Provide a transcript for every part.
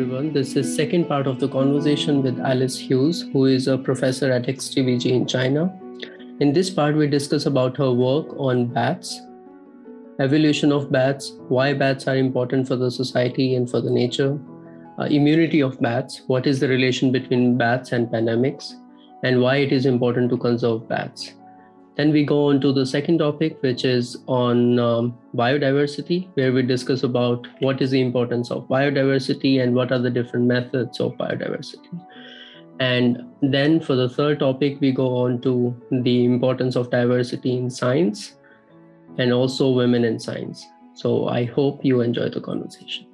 everyone. This is second part of the conversation with Alice Hughes, who is a professor at XTBG in China. In this part, we discuss about her work on bats, evolution of bats, why bats are important for the society and for the nature, uh, immunity of bats, what is the relation between bats and pandemics, and why it is important to conserve bats. Then we go on to the second topic, which is on um, biodiversity, where we discuss about what is the importance of biodiversity and what are the different methods of biodiversity. And then for the third topic, we go on to the importance of diversity in science and also women in science. So I hope you enjoy the conversation.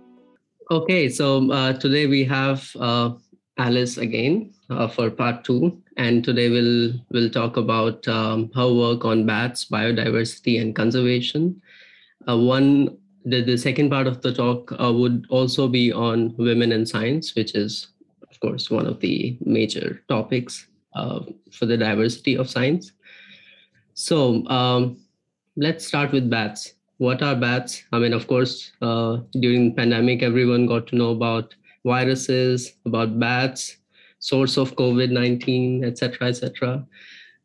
Okay, so uh, today we have uh, Alice again uh, for part two, and today we'll we'll talk about um, her work on bats, biodiversity, and conservation. Uh, one, the, the second part of the talk uh, would also be on women in science, which is, of course, one of the major topics uh, for the diversity of science. So um, let's start with bats. What are bats? I mean, of course, uh, during the pandemic, everyone got to know about viruses, about bats, source of COVID-19, etc., etc.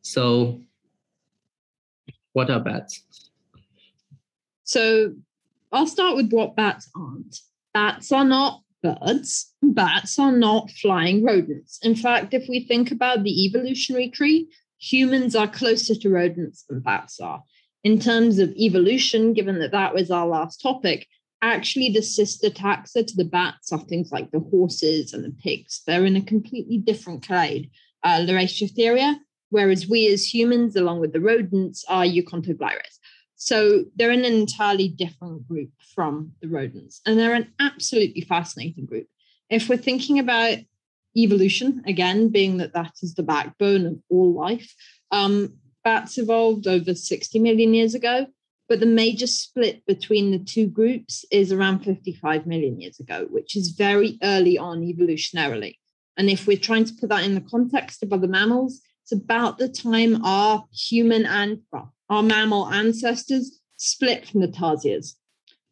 So what are bats? So I'll start with what bats aren't. Bats are not birds. Bats are not flying rodents. In fact, if we think about the evolutionary tree, humans are closer to rodents than bats are. In terms of evolution, given that that was our last topic, actually the sister taxa to the bats are things like the horses and the pigs. They're in a completely different clade, uh, whereas we as humans, along with the rodents, are Euarchontoglires. So they're in an entirely different group from the rodents, and they're an absolutely fascinating group. If we're thinking about evolution, again, being that that is the backbone of all life, um, bats evolved over 60 million years ago but the major split between the two groups is around 55 million years ago, which is very early on evolutionarily. And if we're trying to put that in the context of other mammals, it's about the time our human and our mammal ancestors split from the tarsiers.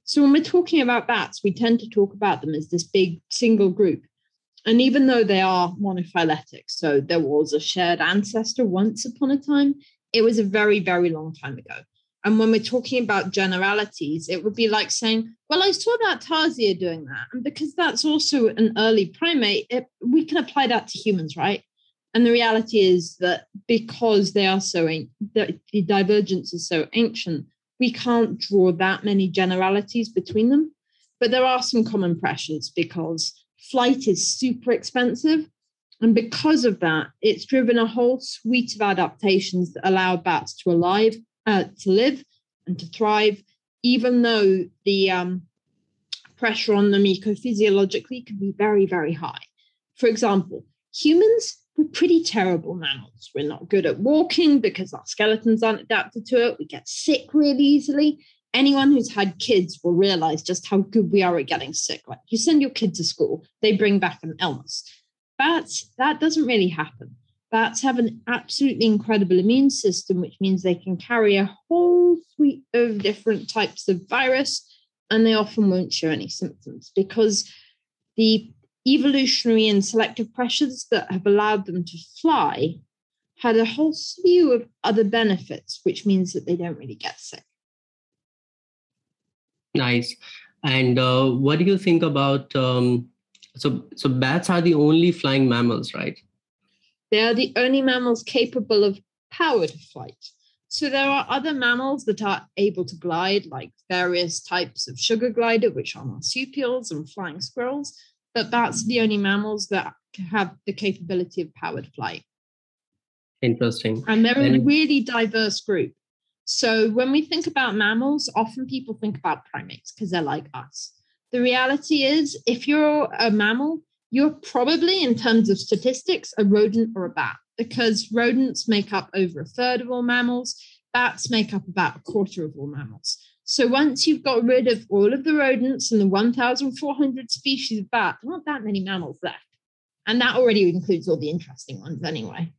So when we're talking about bats, we tend to talk about them as this big single group. And even though they are monophyletic, so there was a shared ancestor once upon a time, it was a very, very long time ago. And when we're talking about generalities, it would be like saying, well, I saw that tarsier doing that. And because that's also an early primate, it, we can apply that to humans, right? And the reality is that because they are so, the, the divergence is so ancient, we can't draw that many generalities between them. But there are some common pressures because flight is super expensive. And because of that, it's driven a whole suite of adaptations that allow bats to alive uh, to live and to thrive, even though the um, pressure on them ecophysiologically can be very, very high. For example, humans, we're pretty terrible mammals. We're not good at walking because our skeletons aren't adapted to it. We get sick really easily. Anyone who's had kids will realize just how good we are at getting sick. Like you send your kid to school, they bring back an illness. Bats, that doesn't really happen. Bats have an absolutely incredible immune system, which means they can carry a whole suite of different types of virus, and they often won't show any symptoms because the evolutionary and selective pressures that have allowed them to fly had a whole slew of other benefits, which means that they don't really get sick. Nice. And uh, what do you think about? Um, so, so bats are the only flying mammals, right? They are the only mammals capable of powered flight. So there are other mammals that are able to glide, like various types of sugar glider, which are marsupials and flying squirrels, but bats are the only mammals that have the capability of powered flight. Interesting. And they're a really diverse group. So when we think about mammals, often people think about primates because they're like us. The reality is, if you're a mammal, you're probably, in terms of statistics, a rodent or a bat because rodents make up over a third of all mammals, bats make up about a quarter of all mammals. So once you've got rid of all of the rodents and the 1,400 species of bat, there aren't that many mammals left. And that already includes all the interesting ones anyway.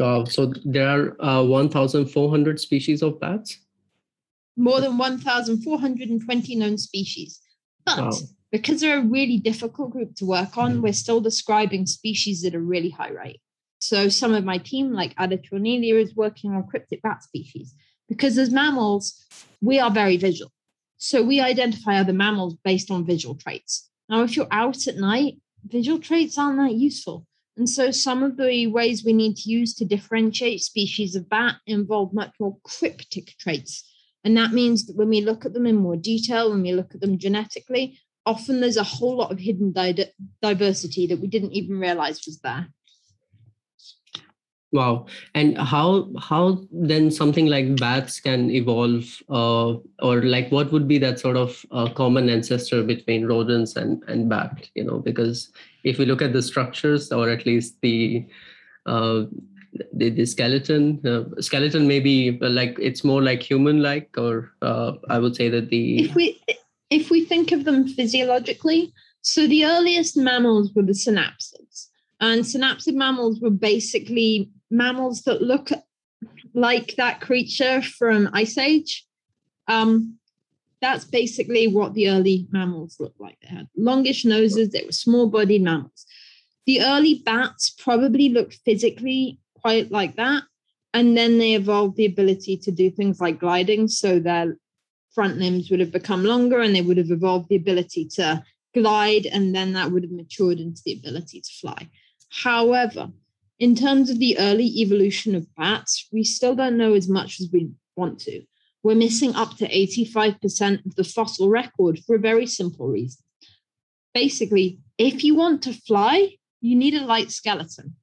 Uh, so there are uh, 1,400 species of bats? More than 1,420 known species. But wow because they're a really difficult group to work on, mm. we're still describing species at a really high rate. So some of my team, like Ada Cornelia, is working on cryptic bat species because as mammals, we are very visual. So we identify other mammals based on visual traits. Now, if you're out at night, visual traits aren't that useful. And so some of the ways we need to use to differentiate species of bat involve much more cryptic traits. And that means that when we look at them in more detail, when we look at them genetically, often there's a whole lot of hidden di- diversity that we didn't even realize was there. Wow. And how how then something like bats can evolve, uh, or like what would be that sort of uh, common ancestor between rodents and and bat? You know, because if we look at the structures, or at least the uh, the, the skeleton, uh, skeleton maybe like it's more like human like, or uh, I would say that the if we if we think of them physiologically, so the earliest mammals were the synapsids. And synapsid mammals were basically mammals that look like that creature from Ice Age. Um, that's basically what the early mammals looked like. They had longish noses, they were small bodied mammals. The early bats probably looked physically quite like that. And then they evolved the ability to do things like gliding. So their front limbs would have become longer and they would have evolved the ability to glide. And then that would have matured into the ability to fly. However, in terms of the early evolution of bats, we still don't know as much as we want to. We're missing up to 85% of the fossil record for a very simple reason. Basically, if you want to fly, you need a light skeleton.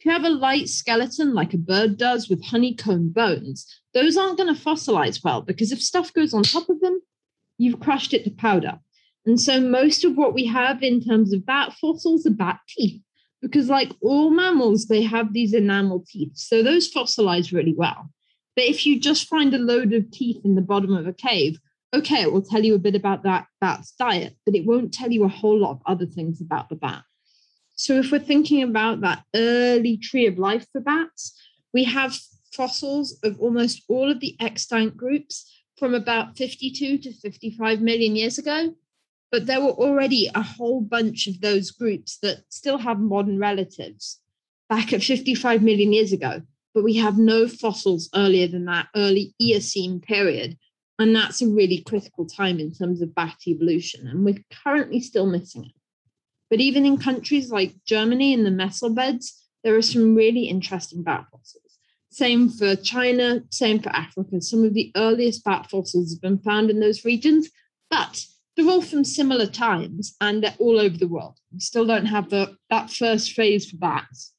If you have a light skeleton like a bird does with honeycomb bones, those aren't going to fossilize well because if stuff goes on top of them, you've crushed it to powder. And so most of what we have in terms of bat fossils are bat teeth because like all mammals they have these enamel teeth so those fossilize really well but if you just find a load of teeth in the bottom of a cave okay it will tell you a bit about that bat's diet but it won't tell you a whole lot of other things about the bat so if we're thinking about that early tree of life for bats we have fossils of almost all of the extant groups from about 52 to 55 million years ago but there were already a whole bunch of those groups that still have modern relatives back at 55 million years ago. But we have no fossils earlier than that early Eocene period. And that's a really critical time in terms of bat evolution. And we're currently still missing it. But even in countries like Germany in the Messel beds, there are some really interesting bat fossils. Same for China, same for Africa. Some of the earliest bat fossils have been found in those regions, but they're all from similar times and they're all over the world. We still don't have the that first phase for bats.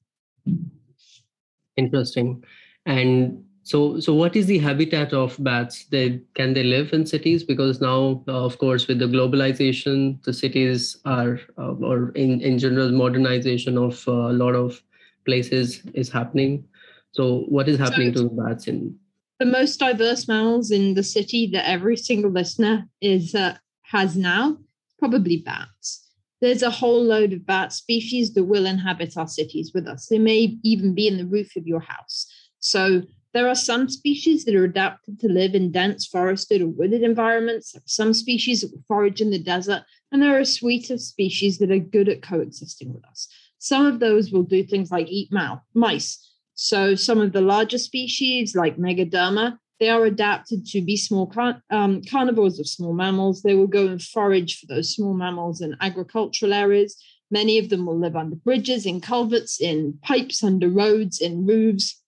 Interesting. And so, so what is the habitat of bats? They can they live in cities? Because now, uh, of course, with the globalization, the cities are, uh, or in in general, modernization of uh, a lot of places is happening. So, what is happening so to bats in? The most diverse mammals in the city that every single listener is uh, has now, probably bats. There's a whole load of bat species that will inhabit our cities with us. They may even be in the roof of your house. So there are some species that are adapted to live in dense forested or wooded environments. Some species that forage in the desert, and there are a suite of species that are good at coexisting with us. Some of those will do things like eat mice. So some of the larger species, like Megaderma, they are adapted to be small car- um, carnivores of small mammals. They will go and forage for those small mammals in agricultural areas. Many of them will live under bridges, in culverts, in pipes, under roads, in roofs.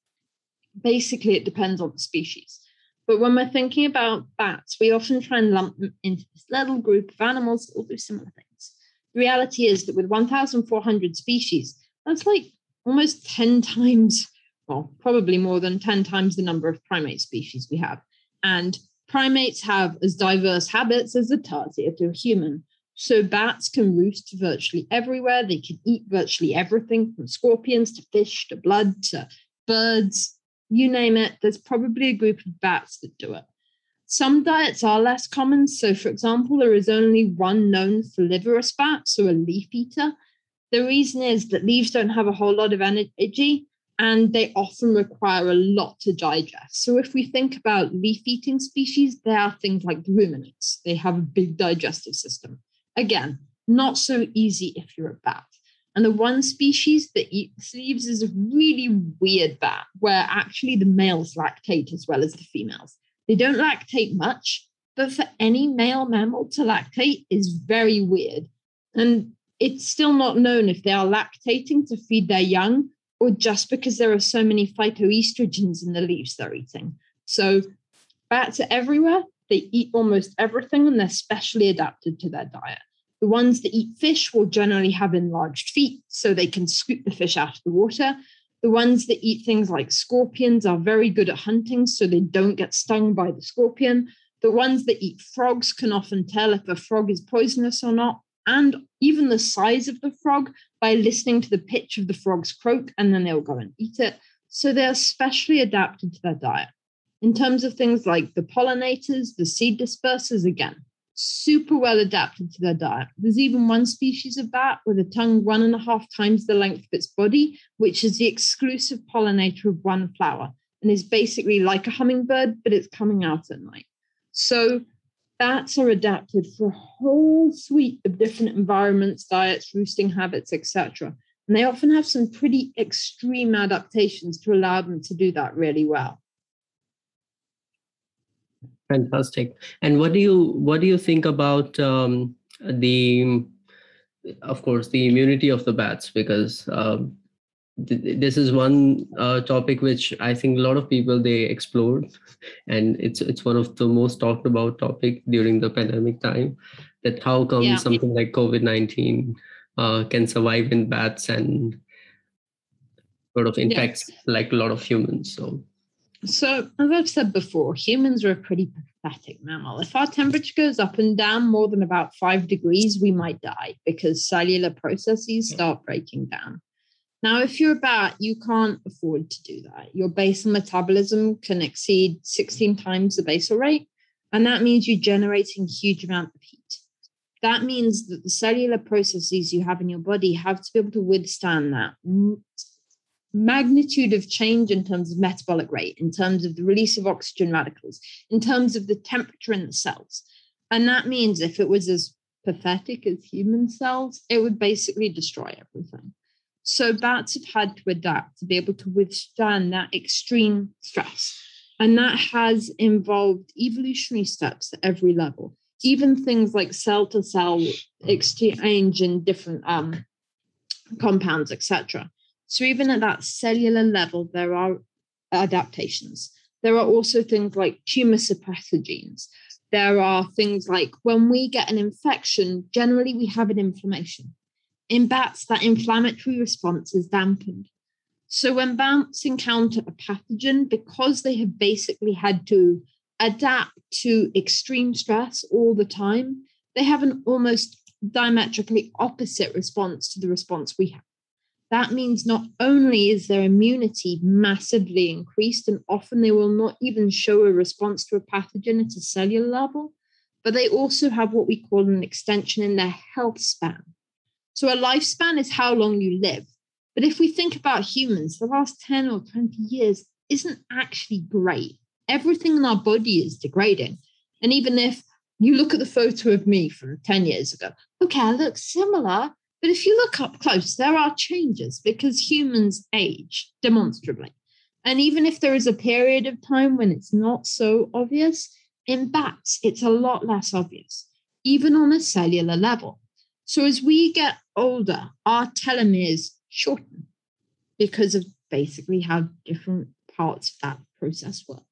Basically, it depends on the species. But when we're thinking about bats, we often try and lump them into this little group of animals that all do similar things. The reality is that with 1,400 species, that's like almost 10 times well, probably more than 10 times the number of primate species we have. And primates have as diverse habits as a tarsier to a human. So bats can roost virtually everywhere. They can eat virtually everything from scorpions to fish to blood to birds, you name it. There's probably a group of bats that do it. Some diets are less common. So, for example, there is only one known frugivorous bat, so a leaf eater. The reason is that leaves don't have a whole lot of energy, and they often require a lot to digest. So, if we think about leaf eating species, there are things like ruminants, they have a big digestive system. Again, not so easy if you're a bat. And the one species that eats leaves is a really weird bat where actually the males lactate as well as the females. They don't lactate much, but for any male mammal to lactate is very weird. And it's still not known if they are lactating to feed their young or just because there are so many phytoestrogens in the leaves they're eating. So bats are everywhere. They eat almost everything and they're specially adapted to their diet. The ones that eat fish will generally have enlarged feet so they can scoop the fish out of the water. The ones that eat things like scorpions are very good at hunting so they don't get stung by the scorpion. The ones that eat frogs can often tell if a frog is poisonous or not, and even the size of the frog by listening to the pitch of the frog's croak, and then they'll go and eat it. So they're specially adapted to their diet. In terms of things like the pollinators, the seed dispersers, again, super well adapted to their diet. There's even one species of bat with a tongue one and a half times the length of its body, which is the exclusive pollinator of one flower and is basically like a hummingbird, but it's coming out at night. So bats are adapted for a whole suite of different environments, diets, roosting habits, etc. And they often have some pretty extreme adaptations to allow them to do that really well. Fantastic. And what do you what do you think about um, the, of course, the immunity of the bats? Because um, th- this is one uh, topic which I think a lot of people they explored, and it's it's one of the most talked about topic during the pandemic time. That how come yeah. something like COVID nineteen uh, can survive in bats and sort of infects yeah. like a lot of humans. So so, as I've said before, humans are a pretty pathetic mammal. If our temperature goes up and down more than about five degrees, we might die because cellular processes start breaking down. Now, if you're a bat, you can't afford to do that. Your basal metabolism can exceed 16 times the basal rate, and that means you're generating huge amount of heat. That means that the cellular processes you have in your body have to be able to withstand that magnitude of change in terms of metabolic rate, in terms of the release of oxygen radicals, in terms of the temperature in the cells. And that means if it was as pathetic as human cells, it would basically destroy everything. So bats have had to adapt to be able to withstand that extreme stress. And that has involved evolutionary steps at every level, even things like cell to cell exchange in different um, compounds, etc. So even at that cellular level, there are adaptations. There are also things like tumor suppressor genes. There are things like when we get an infection, generally we have an inflammation. In bats, that inflammatory response is dampened. So when bats encounter a pathogen, because they have basically had to adapt to extreme stress all the time, they have an almost diametrically opposite response to the response we have that means not only is their immunity massively increased, and often they will not even show a response to a pathogen at a cellular level, but they also have what we call an extension in their health span. So a lifespan is how long you live. But if we think about humans, the last 10 or 20 years isn't actually great. Everything in our body is degrading. And even if you look at the photo of me from 10 years ago, okay, I look similar, but if you look up close, there are changes because humans age demonstrably. And even if there is a period of time when it's not so obvious, in bats, it's a lot less obvious, even on a cellular level. So as we get older, our telomeres shorten because of basically how different parts of that process work.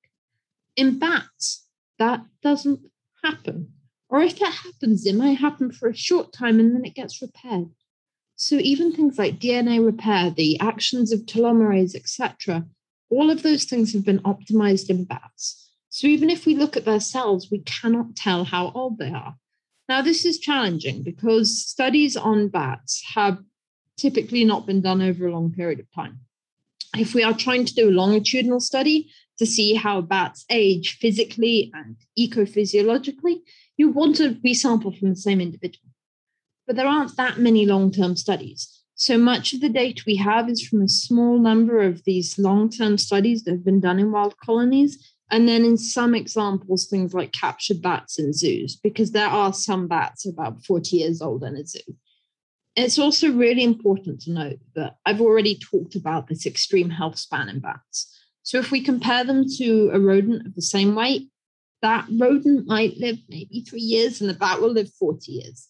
In bats, that doesn't happen. Or if it happens, it might happen for a short time and then it gets repaired. So even things like DNA repair, the actions of telomerase, etc., all of those things have been optimized in bats. So even if we look at their cells, we cannot tell how old they are. Now, this is challenging because studies on bats have typically not been done over a long period of time. If we are trying to do a longitudinal study to see how bats age physically and ecophysiologically, you want to resample from the same individual but there aren't that many long term studies. So much of the data we have is from a small number of these long term studies that have been done in wild colonies, And then in some examples, things like captured bats in zoos, because there are some bats about 40 years old in a zoo. It's also really important to note that I've already talked about this extreme health span in bats. So if we compare them to a rodent of the same weight, that rodent might live maybe three years and the bat will live 40 years.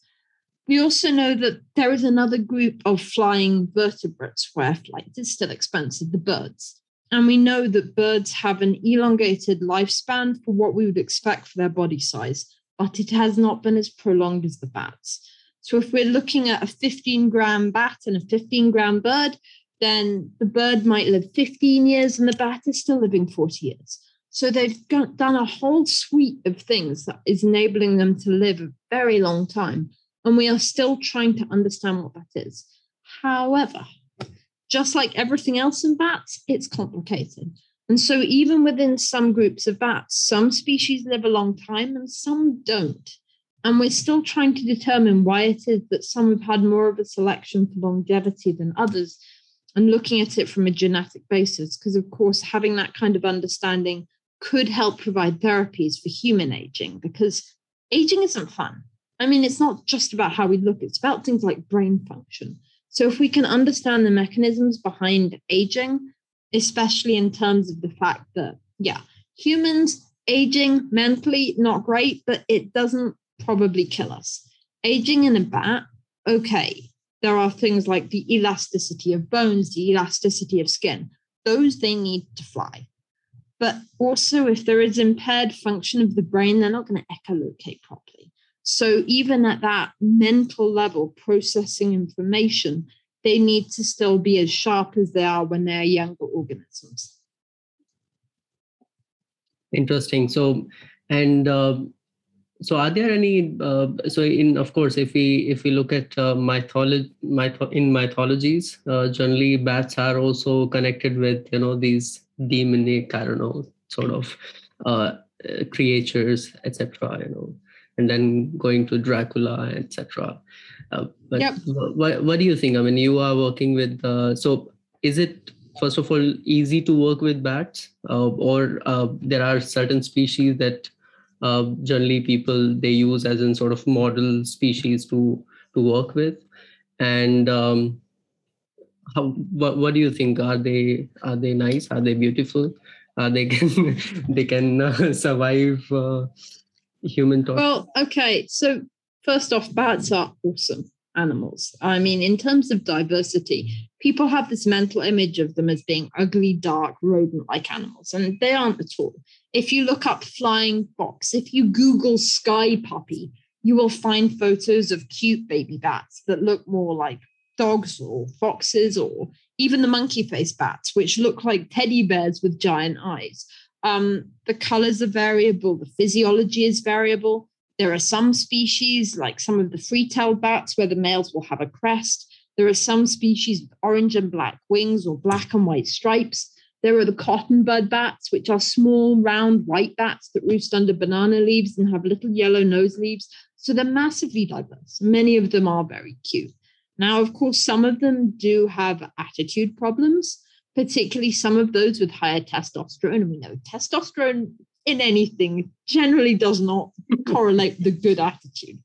We also know that there is another group of flying vertebrates where flight is still expensive, the birds. And we know that birds have an elongated lifespan for what we would expect for their body size, but it has not been as prolonged as the bats. So if we're looking at a 15 gram bat and a 15 gram bird, then the bird might live 15 years and the bat is still living 40 years. So they've got, done a whole suite of things that is enabling them to live a very long time. And we are still trying to understand what that is. However, just like everything else in bats, it's complicated. And so, even within some groups of bats, some species live a long time and some don't. And we're still trying to determine why it is that some have had more of a selection for longevity than others, and looking at it from a genetic basis. Because, of course, having that kind of understanding could help provide therapies for human aging, because aging isn't fun. I mean, it's not just about how we look, it's about things like brain function. So, if we can understand the mechanisms behind aging, especially in terms of the fact that, yeah, humans aging mentally, not great, but it doesn't probably kill us. Aging in a bat, okay, there are things like the elasticity of bones, the elasticity of skin. Those they need to fly. But also, if there is impaired function of the brain, they're not going to echolocate properly. So even at that mental level, processing information, they need to still be as sharp as they are when they're younger organisms. Interesting. So, and uh, so are there any? Uh, so, in of course, if we if we look at uh, mythology, myth- in mythologies, uh, generally bats are also connected with you know these demonic, I don't know, sort of uh, creatures, etc. You know and then going to Dracula, etc. Uh, but yep. what, what do you think? I mean, you are working with, uh, so is it first of all easy to work with bats, uh, or uh, there are certain species that uh, generally people they use as in sort of model species to to work with, and um, how what, what do you think? Are they are they nice? Are they beautiful? Are they can they can uh, survive? Human dog? Well, okay. So first off, bats are awesome animals. I mean, in terms of diversity, people have this mental image of them as being ugly, dark, rodent like animals, and they aren't at all. If you look up flying fox, if you Google sky puppy, you will find photos of cute baby bats that look more like dogs or foxes or even the monkey face bats, which look like teddy bears with giant eyes. Um, the colors are variable, the physiology is variable. There are some species, like some of the free-tailed bats, where the males will have a crest. There are some species with orange and black wings or black and white stripes. There are the cotton bud bats, which are small, round, white bats that roost under banana leaves and have little yellow nose leaves. So they're massively diverse. Many of them are very cute. Now, of course, some of them do have attitude problems particularly some of those with higher testosterone. And we know testosterone in anything generally does not correlate with a good attitude.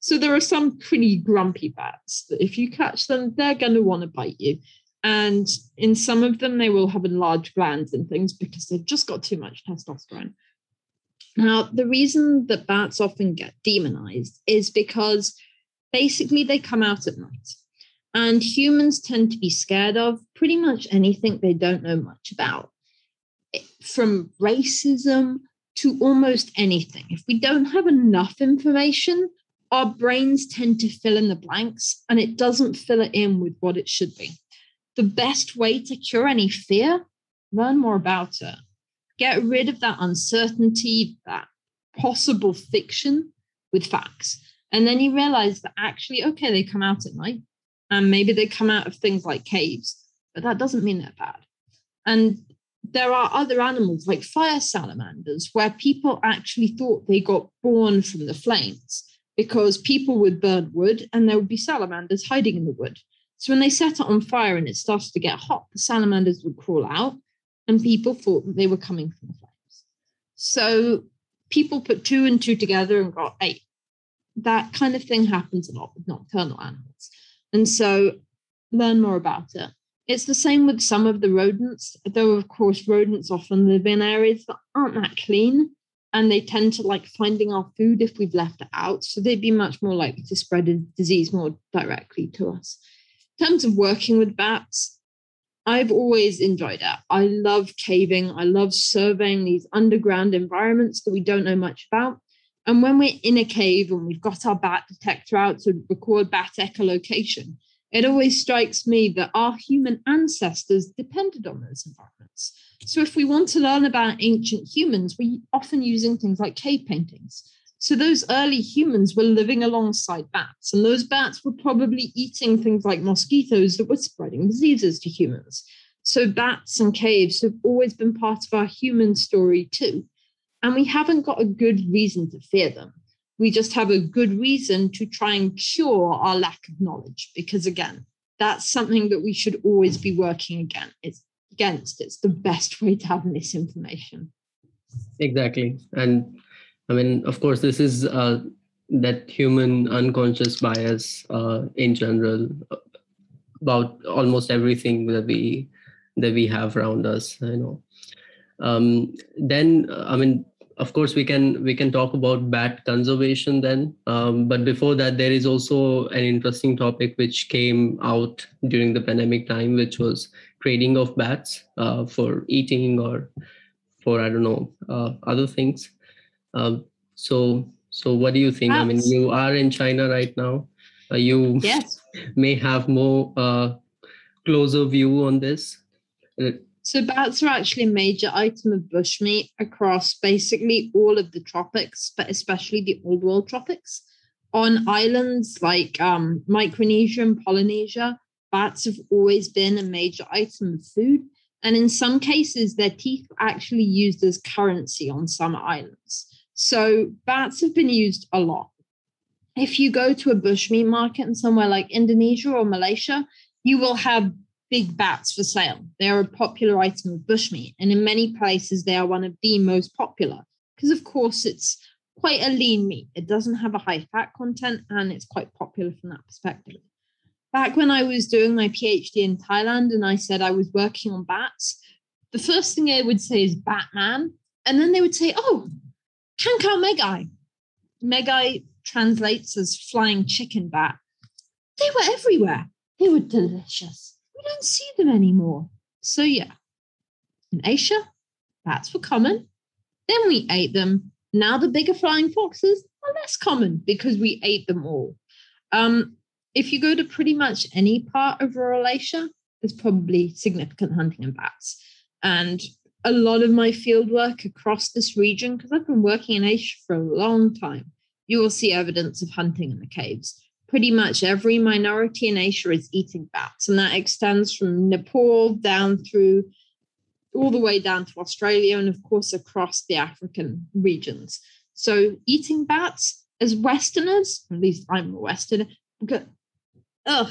So there are some pretty grumpy bats that if you catch them, they're going to want to bite you. And in some of them, they will have enlarged glands and things because they've just got too much testosterone. Now, the reason that bats often get demonized is because basically they come out at night. And humans tend to be scared of pretty much anything they don't know much about, from racism to almost anything. If we don't have enough information, our brains tend to fill in the blanks and it doesn't fill it in with what it should be. The best way to cure any fear, learn more about it. Get rid of that uncertainty, that possible fiction with facts. And then you realize that actually, okay, they come out at night and maybe they come out of things like caves, but that doesn't mean they're bad. And there are other animals like fire salamanders where people actually thought they got born from the flames because people would burn wood and there would be salamanders hiding in the wood. So when they set it on fire and it started to get hot, the salamanders would crawl out and people thought that they were coming from the flames. So people put two and two together and got eight. That kind of thing happens a lot with nocturnal animals. And so learn more about it. It's the same with some of the rodents, though, of course, rodents often live in areas that aren't that clean and they tend to like finding our food if we've left it out. So they'd be much more likely to spread a disease more directly to us. In terms of working with bats, I've always enjoyed it. I love caving. I love surveying these underground environments that we don't know much about. And when we're in a cave and we've got our bat detector out to record bat echolocation, it always strikes me that our human ancestors depended on those environments. So if we want to learn about ancient humans, we're often using things like cave paintings. So those early humans were living alongside bats, and those bats were probably eating things like mosquitoes that were spreading diseases to humans. So bats and caves have always been part of our human story too. And we haven't got a good reason to fear them. We just have a good reason to try and cure our lack of knowledge, because again, that's something that we should always be working against. It's against. It's the best way to have misinformation. Exactly. And I mean, of course, this is uh, that human unconscious bias uh, in general about almost everything that we that we have around us. You know. Um, then, I mean, of course, we can we can talk about bat conservation then. Um, but before that, there is also an interesting topic which came out during the pandemic time, which was trading of bats uh, for eating or for I don't know uh, other things. Um, so, so what do you think? I mean, you are in China right now. Uh, you yes. may have more uh, closer view on this. So bats are actually a major item of bushmeat across basically all of the tropics, but especially the old world tropics. On islands like um, Micronesia and Polynesia, bats have always been a major item of food. And in some cases, their teeth are actually used as currency on some islands. So bats have been used a lot. If you go to a bushmeat market in somewhere like Indonesia or Malaysia, you will have big bats for sale. They are a popular item of bushmeat, and in many places, they are one of the most popular because, of course, it's quite a lean meat. It doesn't have a high fat content, and it's quite popular from that perspective. Back when I was doing my PhD in Thailand and I said I was working on bats, the first thing they would say is Batman. And then they would say, Oh, Kankau Megai. Megai translates as flying chicken bat. They were everywhere. They were delicious. We don't see them anymore. So, yeah, in Asia, bats were common. Then we ate them. Now the bigger flying foxes are less common because we ate them all. Um, if you go to pretty much any part of rural Asia, there's probably significant hunting in bats. And a lot of my field work across this region, because I've been working in Asia for a long time, you will see evidence of hunting in the caves. Pretty much every minority in Asia is eating bats, and that extends from Nepal down through all the way down to Australia and, of course, across the African regions. So, eating bats as Westerners, at least I'm a Westerner, ugh,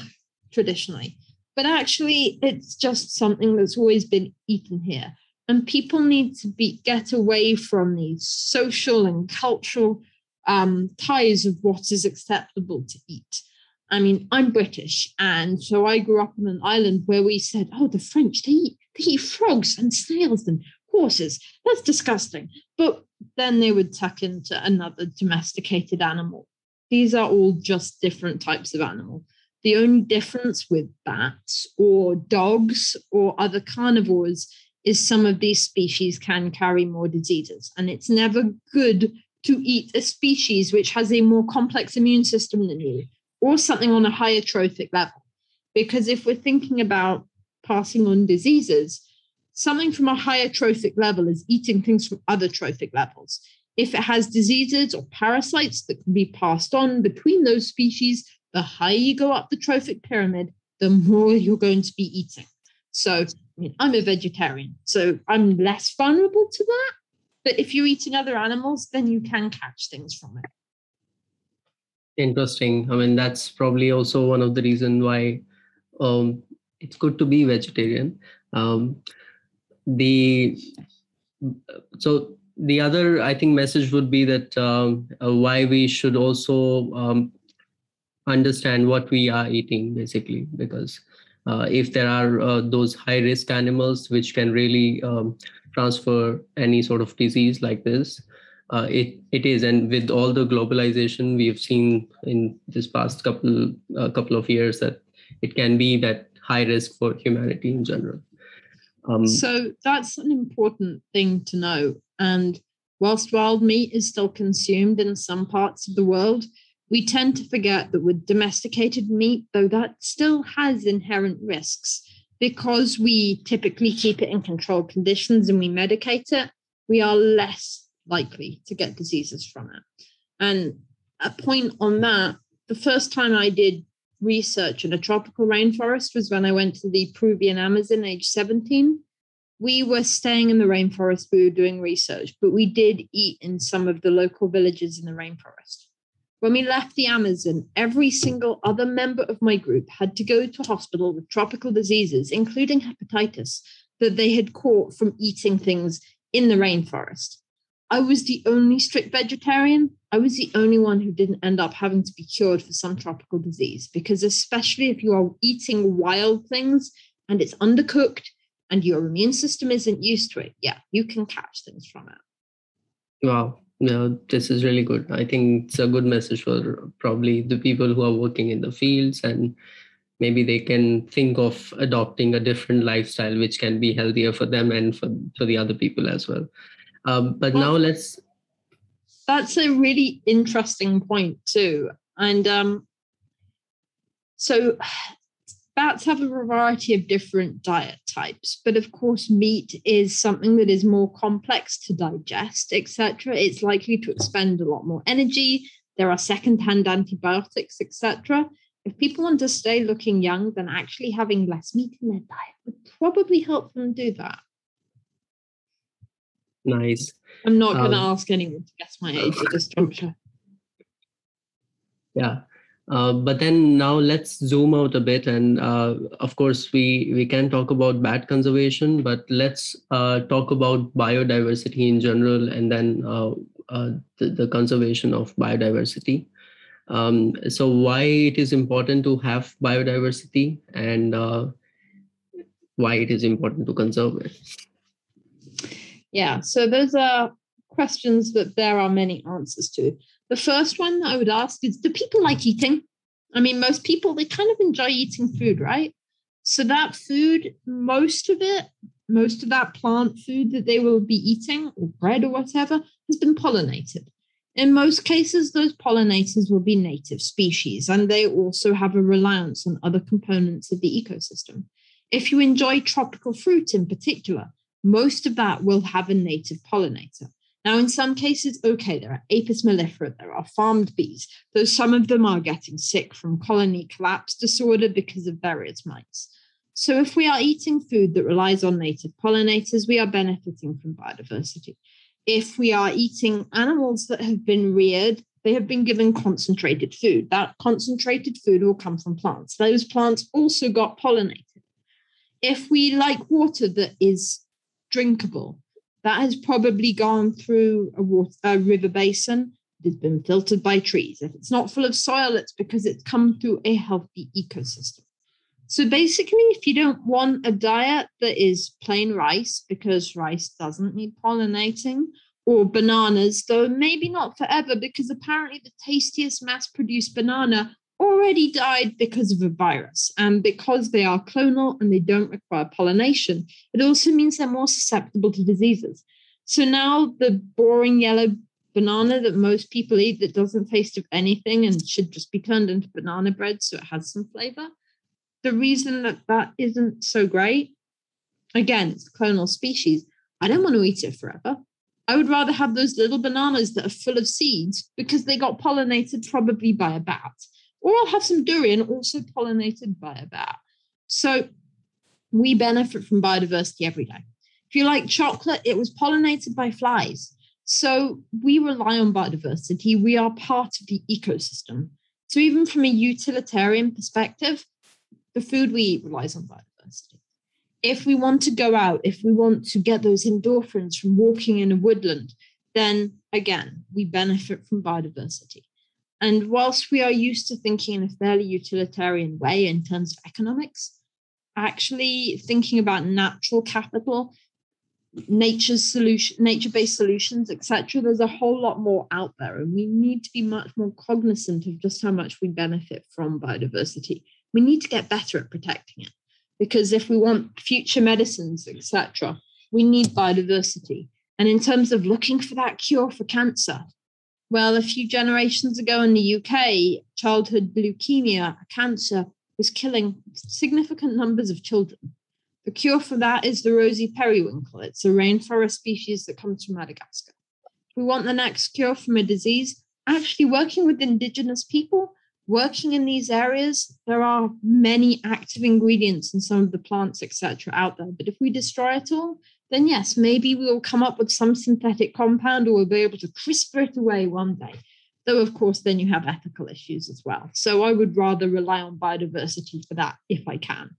traditionally. But actually, it's just something that's always been eaten here and people need to be get away from these social and cultural um, ties of what is acceptable to eat. I mean, I'm British, and so I grew up on an island where we said, "Oh, the French they eat they eat frogs and snails and horses. That's disgusting." But then they would tuck into another domesticated animal. These are all just different types of animal. The only difference with bats or dogs or other carnivores is some of these species can carry more diseases. And it's never good to eat a species which has a more complex immune system than you or something on a higher trophic level. Because if we're thinking about passing on diseases, something from a higher trophic level is eating things from other trophic levels. If it has diseases or parasites that can be passed on between those species, the higher you go up the trophic pyramid, the more you're going to be eating. So I mean, I'm a vegetarian, so I'm less vulnerable to that. But if you're eating other animals, then you can catch things from it. Interesting. I mean, that's probably also one of the reasons why um, it's good to be vegetarian. Um, the so the other, I think, message would be that um, uh, why we should also um, understand what we are eating, basically, because uh, if there are uh, those high risk animals which can really um, transfer any sort of disease like this, uh, it it is, and with all the globalization we have seen in this past couple uh, couple of years, that it can be that high risk for humanity in general. Um, so that's an important thing to know. And whilst wild meat is still consumed in some parts of the world, we tend to forget that with domesticated meat, though that still has inherent risks, because we typically keep it in controlled conditions and we medicate it, we are less likely to get diseases from it. And a point on that, the first time I did research in a tropical rainforest was when I went to the Peruvian Amazon age 17. We were staying in the rainforest, we were doing research, but we did eat in some of the local villages in the rainforest. When we left the Amazon, every single other member of my group had to go to hospital with tropical diseases, including hepatitis, that they had caught from eating things in the rainforest. I was the only strict vegetarian. I was the only one who didn't end up having to be cured for some tropical disease because, especially if you are eating wild things and it's undercooked and your immune system isn't used to it, yeah, you can catch things from it. Wow. No, this is really good. I think it's a good message for probably the people who are working in the fields and maybe they can think of adopting a different lifestyle which can be healthier for them and for, for the other people as well. Um, but well, now let's. That's a really interesting point too, and um, so bats have a variety of different diet types, but of course, meat is something that is more complex to digest, etc. It's likely to expend a lot more energy. There are second-hand antibiotics, etc. If people want to stay looking young, then actually having less meat in their diet would probably help them do that. Nice. I'm not going to um, ask anyone to guess my age at this juncture. Yeah. Uh, but then now let's zoom out a bit and uh, of course we we can talk about bat conservation but let's uh, talk about biodiversity in general and then uh, uh, the, the, conservation of biodiversity um, so why it is important to have biodiversity and why it is important to conserve it yeah, so those are questions that there are many answers to. The first one that I would ask is Do people like eating? I mean, most people, they kind of enjoy eating food, right? So that food, most of it, most of that plant food that they will be eating, or bread or whatever, has been pollinated. In most cases, those pollinators will be native species, and they also have a reliance on other components of the ecosystem. If you enjoy tropical fruit in particular, most of that will have a native pollinator. Now, in some cases, okay, there are Apis mellifera, there are farmed bees, though some of them are getting sick from colony collapse disorder because of various mites. So, if we are eating food that relies on native pollinators, we are benefiting from biodiversity. If we are eating animals that have been reared, they have been given concentrated food. That concentrated food will come from plants. Those plants also got pollinated. If we like water that is drinkable. That has probably gone through a, water, a river basin. It has been filtered by trees. If it's not full of soil, it's because it's come through a healthy ecosystem. So basically, if you don't want a diet that is plain rice, because rice doesn't need pollinating, or bananas, though maybe not forever, because apparently the tastiest mass produced banana already died because of a virus. And because they are clonal and they don't require pollination, it also means they're more susceptible to diseases. So now the boring yellow banana that most people eat that doesn't taste of anything and should just be turned into banana bread so it has some flavor. The reason that that isn't so great, again, it's clonal species. I don't want to eat it forever. I would rather have those little bananas that are full of seeds because they got pollinated probably by a bat or I'll have some durian also pollinated by a bat. So we benefit from biodiversity every day. If you like chocolate, it was pollinated by flies. So we rely on biodiversity. We are part of the ecosystem. So even from a utilitarian perspective, the food we eat relies on biodiversity. If we want to go out, if we want to get those endorphins from walking in a woodland, then again, we benefit from biodiversity. And whilst we are used to thinking in a fairly utilitarian way in terms of economics, actually thinking about natural capital, nature's solution, nature-based solutions, etc., there's a whole lot more out there, and we need to be much more cognizant of just how much we benefit from biodiversity. We need to get better at protecting it because if we want future medicines, etc., we need biodiversity. And in terms of looking for that cure for cancer, well, a few generations ago in the UK, childhood leukemia, cancer, was killing significant numbers of children. The cure for that is the rosy periwinkle. It's a rainforest species that comes from Madagascar. If we want the next cure from a disease, actually working with indigenous people, working in these areas, there are many active ingredients in some of the plants, etc., out there. But if we destroy it all, then yes, maybe we'll come up with some synthetic compound or we'll be able to CRISPR it away one day. Though, of course, then you have ethical issues as well. So I would rather rely on biodiversity for that if I can.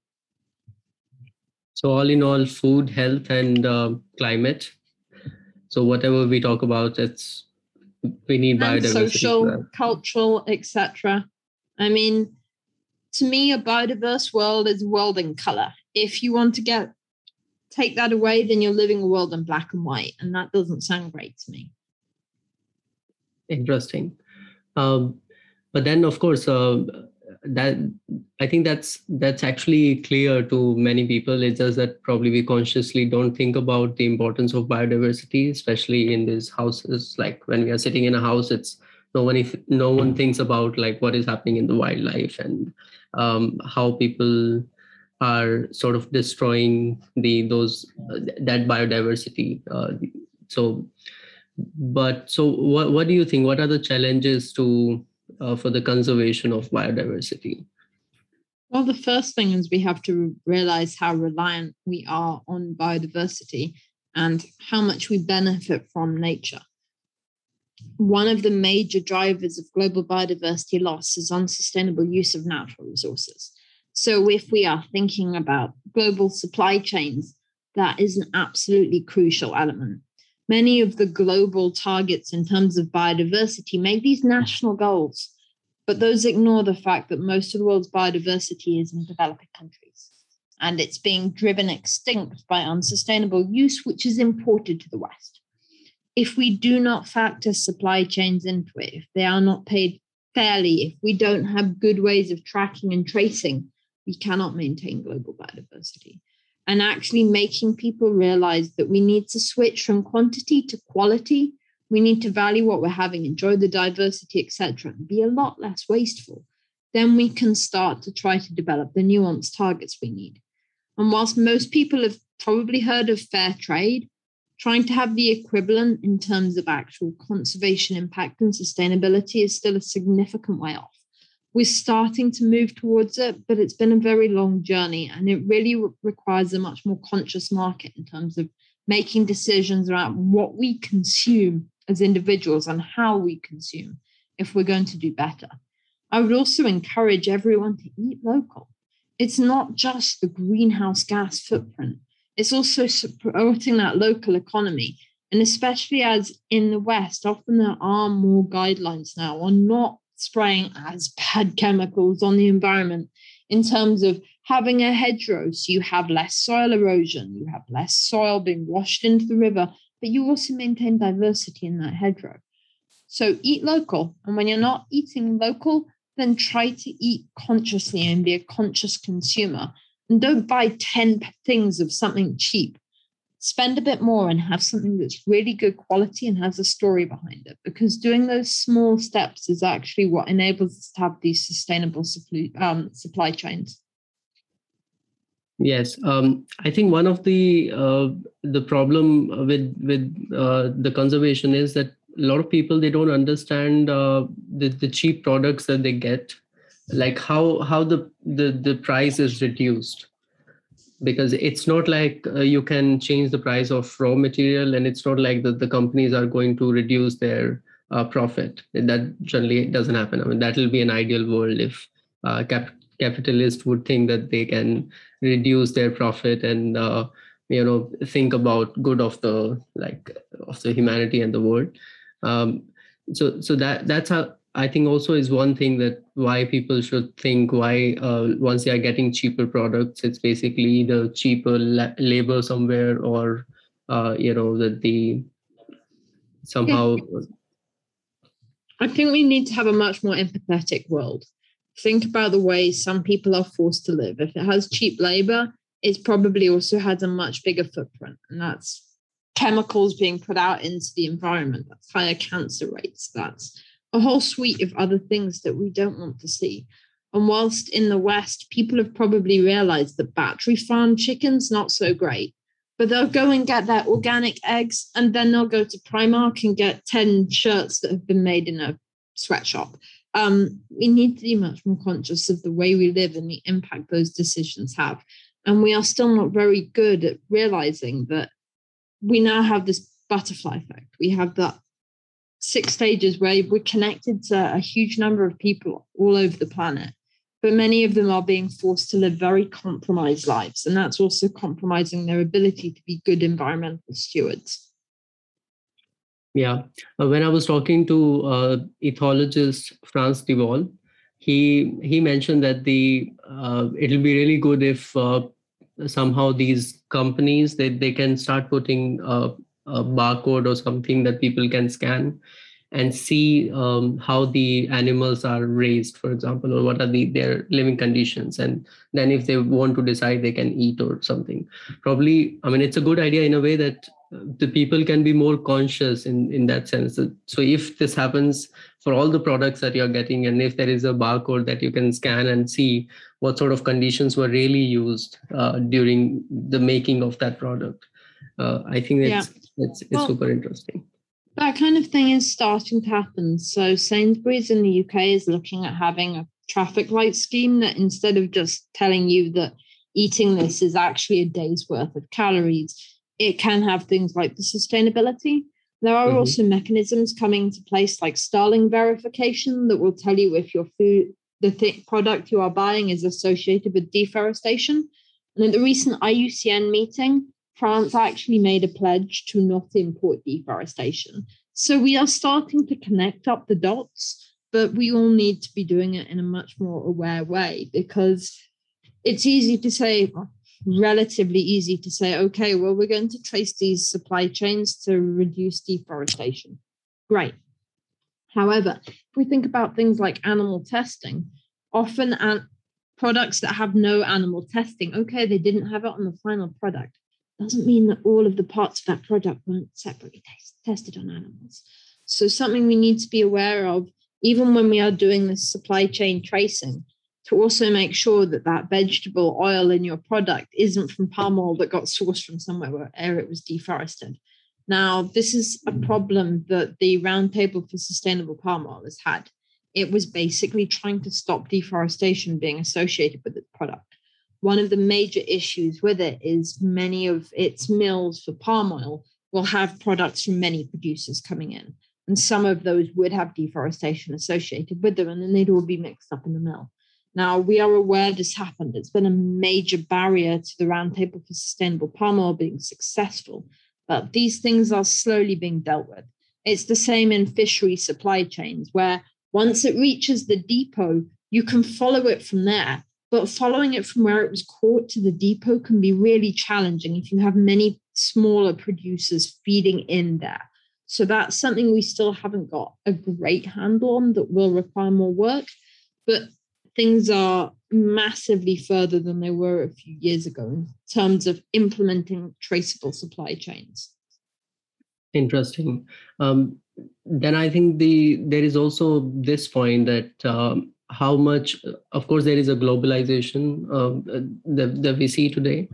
So, all in all, food, health, and uh, climate. So, whatever we talk about, it's we need biodiversity. And social, cultural, etc. I mean, to me, a biodiverse world is a world in color. If you want to get take that away, then you're living a world in black and white, and that doesn't sound great to me. Interesting, um, but then of course uh, that I think that's that's actually clear to many people. It's just that probably we consciously don't think about the importance of biodiversity, especially in these houses. Like when we are sitting in a house, it's no one if no one thinks about like what is happening in the wildlife and um, how people are sort of destroying the those uh, that biodiversity uh, so but so what, what do you think? What are the challenges to uh, for the conservation of biodiversity? Well the first thing is we have to realize how reliant we are on biodiversity and how much we benefit from nature. One of the major drivers of global biodiversity loss is unsustainable use of natural resources so, if we are thinking about global supply chains, that is an absolutely crucial element. Many of the global targets in terms of biodiversity make these national goals, but those ignore the fact that most of the world's biodiversity is in developing countries and it's being driven extinct by unsustainable use, which is imported to the West. If we do not factor supply chains into it, if they are not paid fairly, if we don't have good ways of tracking and tracing, we cannot maintain global biodiversity. And actually making people realize that we need to switch from quantity to quality. We need to value what we're having, enjoy the diversity, etc., and be a lot less wasteful. Then we can start to try to develop the nuanced targets we need. And whilst most people have probably heard of fair trade, trying to have the equivalent in terms of actual conservation impact and sustainability is still a significant way off we're starting to move towards it, but it's been a very long journey and it really re- requires a much more conscious market in terms of making decisions around what we consume as individuals and how we consume if we're going to do better. I would also encourage everyone to eat local. It's not just the greenhouse gas footprint, it's also supporting that local economy. And especially as in the West, often there are more guidelines now on not spraying as bad chemicals on the environment. In terms of having a hedgerow so you have less soil erosion you have less soil being washed into the river but you also maintain diversity in that hedgerow. So eat local and when you're not eating local then try to eat consciously and be a conscious consumer. And don't buy 10 things of something cheap spend a bit more and have something that's really good quality and has a story behind it because doing those small steps is actually what enables us to have these sustainable supply, um, supply chains. Yes um, i think one of the uh, the problem with with uh, the conservation is that a lot of people they don't understand uh, the, the cheap products that they get like how how the the, the price is reduced because it's not like uh, you can change the price of raw material and it's not like that the companies are going to reduce their uh, profit. That generally doesn't happen. I mean that will be an ideal world if uh, cap- capitalists would think that they can reduce their profit and uh, you know think about good of the like of the humanity and the world. Um, so so that that's how I think also is one thing that why people should think why uh, once they are getting cheaper products, it's basically the cheaper la- labor somewhere or uh, you know that the somehow. I think we need to have a much more empathetic world. Think about the way some people are forced to live. If it has cheap labor, it probably also has a much bigger footprint, and that's chemicals being put out into the environment. That's higher cancer rates. That's a whole suite of other things that we don't want to see. And whilst in the West, people have probably realized that battery farm chicken's not so great, but they'll go and get their organic eggs and then they'll go to Primark and get 10 shirts that have been made in a sweatshop. Um, we need to be much more conscious of the way we live and the impact those decisions have. And we are still not very good at realizing that we now have this butterfly effect. We have that six stages where we're connected to a huge number of people all over the planet but many of them are being forced to live very compromised lives and that's also compromising their ability to be good environmental stewards. Yeah. Uh, when i was talking to uh, ethologist Frans de Waal, he he mentioned that the uh, it'll be really good if uh, somehow these companies they, they can start putting uh, a barcode or something that people can scan and see um, how the animals are raised, for example, or what are the, their living conditions. And then if they want to decide, they can eat or something. Probably, I mean, it's a good idea in a way that the people can be more conscious in, in that sense. So if this happens for all the products that you're getting, and if there is a barcode that you can scan and see what sort of conditions were really used uh, during the making of that product, uh, I think that's, yeah. that's, it's well, super interesting. That kind of thing is starting to happen. So Sainsbury's in the UK is looking at having a traffic light scheme that instead of just telling you that eating this is actually a day's worth of calories, it can have things like the sustainability. There are mm-hmm. also mechanisms coming into place like Starling verification that will tell you if your food, the th- product you are buying is associated with deforestation. And at the recent IUCN meeting, France actually made a pledge to not import deforestation. So we are starting to connect up the dots, but we all need to be doing it in a much more aware way because it's easy to say, relatively easy to say, okay, well, we're going to trace these supply chains to reduce deforestation. Great. However, if we think about things like animal testing, often an- products that have no animal testing, okay, they didn't have it on the final product doesn't mean that all of the parts of that product weren't separately test- tested on animals. So, something we need to be aware of, even when we are doing this supply chain tracing, to also make sure that that vegetable oil in your product isn't from palm oil that got sourced from somewhere where it was deforested. Now, this is a problem that the Roundtable for Sustainable Palm Oil has had. It was basically trying to stop deforestation being associated with its product one of the major issues with it is many of its mills for palm oil will have products from many producers coming in. And some of those would have deforestation associated with them, and then they'd all be mixed up in the mill. Now, we are aware this happened. It's been a major barrier to the Roundtable for Sustainable Palm Oil being successful, but these things are slowly being dealt with. It's the same in fishery supply chains, where once it reaches the depot, you can follow it from there but following it from where it was caught to the depot can be really challenging if you have many smaller producers feeding in there. So that's something we still haven't got a great handle on that will require more work. But things are massively further than they were a few years ago in terms of implementing traceable supply chains. Interesting. Um, then I think the there is also this point that um, how much of course there is a globalization uh, that, that we see today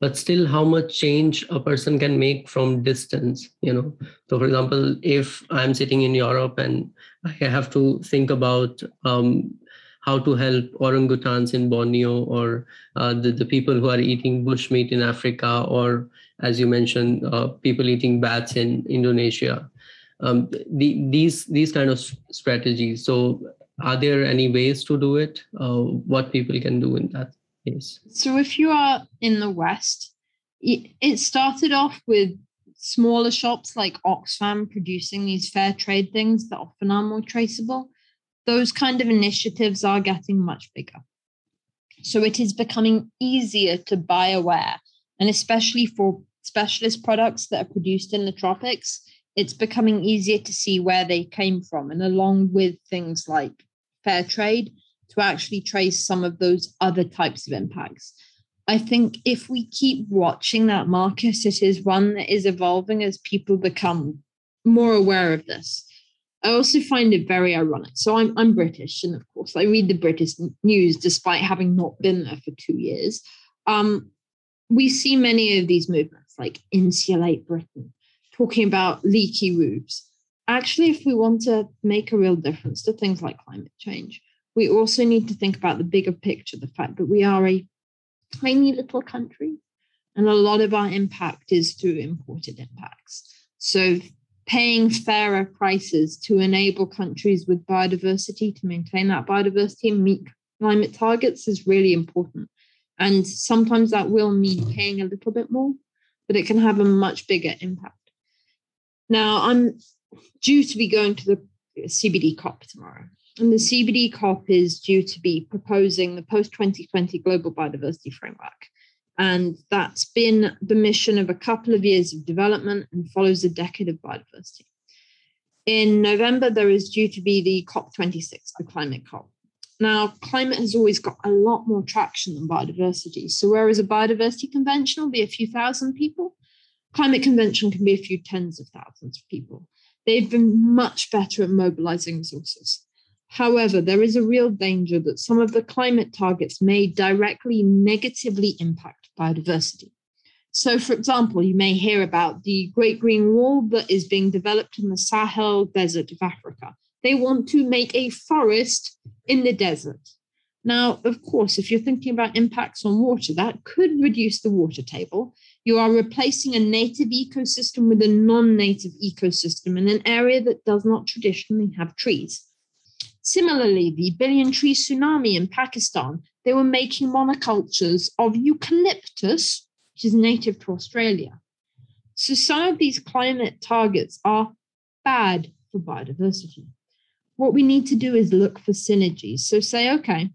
but still how much change a person can make from distance you know? So for example if i'm sitting in europe and i have to think about um, how to help orangutans in borneo or uh, the, the people who are eating bushmeat in africa or as you mentioned uh, people eating bats in indonesia um, the, these these kind of strategies. So are there any ways to do it uh, what people can do in that case so if you are in the west it started off with smaller shops like Oxfam producing these fair trade things that often are more traceable. Those kind of initiatives are getting much bigger. So it is becoming easier to buy aware, and especially for specialist products that are produced in the tropics, it's becoming easier to see where they came from. And along with things like fair trade, to actually trace some of those other types of impacts. I think if we keep watching that market, it is one that is evolving as people become more aware of this. I also find it very ironic. So I'm I'm British, and of course I read the British news despite having not been there for two years. Um, we see many of these movements like insulate Britain, talking about leaky roofs. Actually, if we want to make a real difference to things like climate change, we also need to think about the bigger picture, the fact that we are a tiny little country, and a lot of our impact is through imported impacts. So, paying fairer prices to enable countries with biodiversity to maintain that biodiversity and meet climate targets is really important. And sometimes that will mean paying a little bit more, but it can have a much bigger impact. Now, I'm due to be going to the CBD COP tomorrow. And the CBD COP is due to be proposing the post 2020 global biodiversity framework. And that's been the mission of a couple of years of development and follows a decade of biodiversity. In November, there is due to be the COP26, the climate COP. Now, climate has always got a lot more traction than biodiversity. So, whereas a biodiversity convention will be a few thousand people, climate convention can be a few tens of thousands of people. They've been much better at mobilizing resources. However, there is a real danger that some of the climate targets may directly negatively impact biodiversity. So, for example, you may hear about the Great Green Wall that is being developed in the Sahel Desert of Africa. They want to make a forest in the desert. Now, of course, if you're thinking about impacts on water, that could reduce the water table. You are replacing a native ecosystem with a non native ecosystem in an area that does not traditionally have trees. Similarly, the billion tree tsunami in Pakistan, they were making monocultures of eucalyptus, which is native to Australia. So some of these climate targets are bad for biodiversity. What we need to do is look for synergies. So say, okay,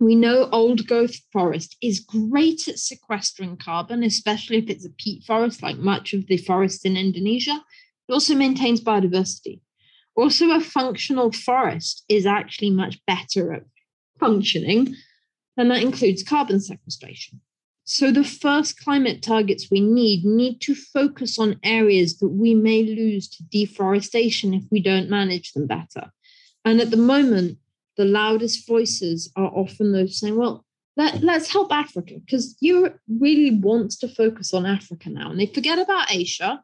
we know old growth forest is great at sequestering carbon, especially if it's a peat forest, like much of the forests in Indonesia. It also maintains biodiversity. Also, a functional forest is actually much better at functioning, and that includes carbon sequestration. So, the first climate targets we need need to focus on areas that we may lose to deforestation if we don't manage them better. And at the moment, the loudest voices are often those saying, well, let, mm. us help Africa because Europe really wants to focus on Africa now. And they forget about Asia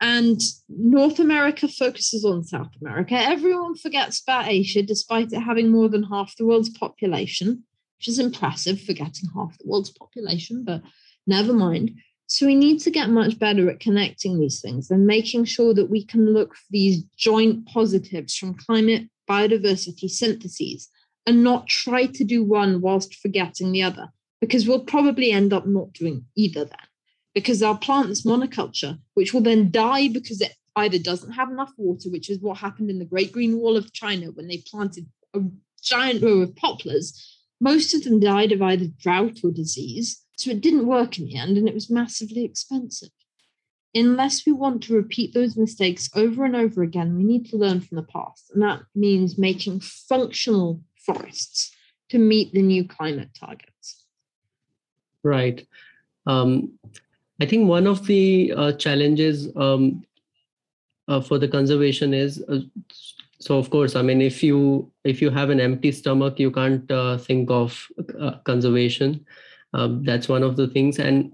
and North America focuses on South America. Everyone forgets about Asia, despite it having more than half the world's population, which is impressive, forgetting half the world's population, but never mind. So we need to get much better at connecting these things and making sure that we can look for these joint positives from climate, biodiversity, syntheses, and not try to do one whilst forgetting the other, because we'll probably end up not doing either then because our plant is monoculture, which will then die because it either doesn't have enough water, which is what happened in the Great Green Wall of China when they planted a giant row of poplars. Most of them died of either drought or disease. So it didn't work in the end and it was massively expensive. Unless we want to repeat those mistakes over and over again, we need to learn from the past. And that means making functional forests to meet the new climate targets. Right. Um, I think one of the uh, challenges um, uh, for the conservation is uh, so of course i mean if you if you have an empty stomach you can't uh, think of uh, conservation um, that's one of the things and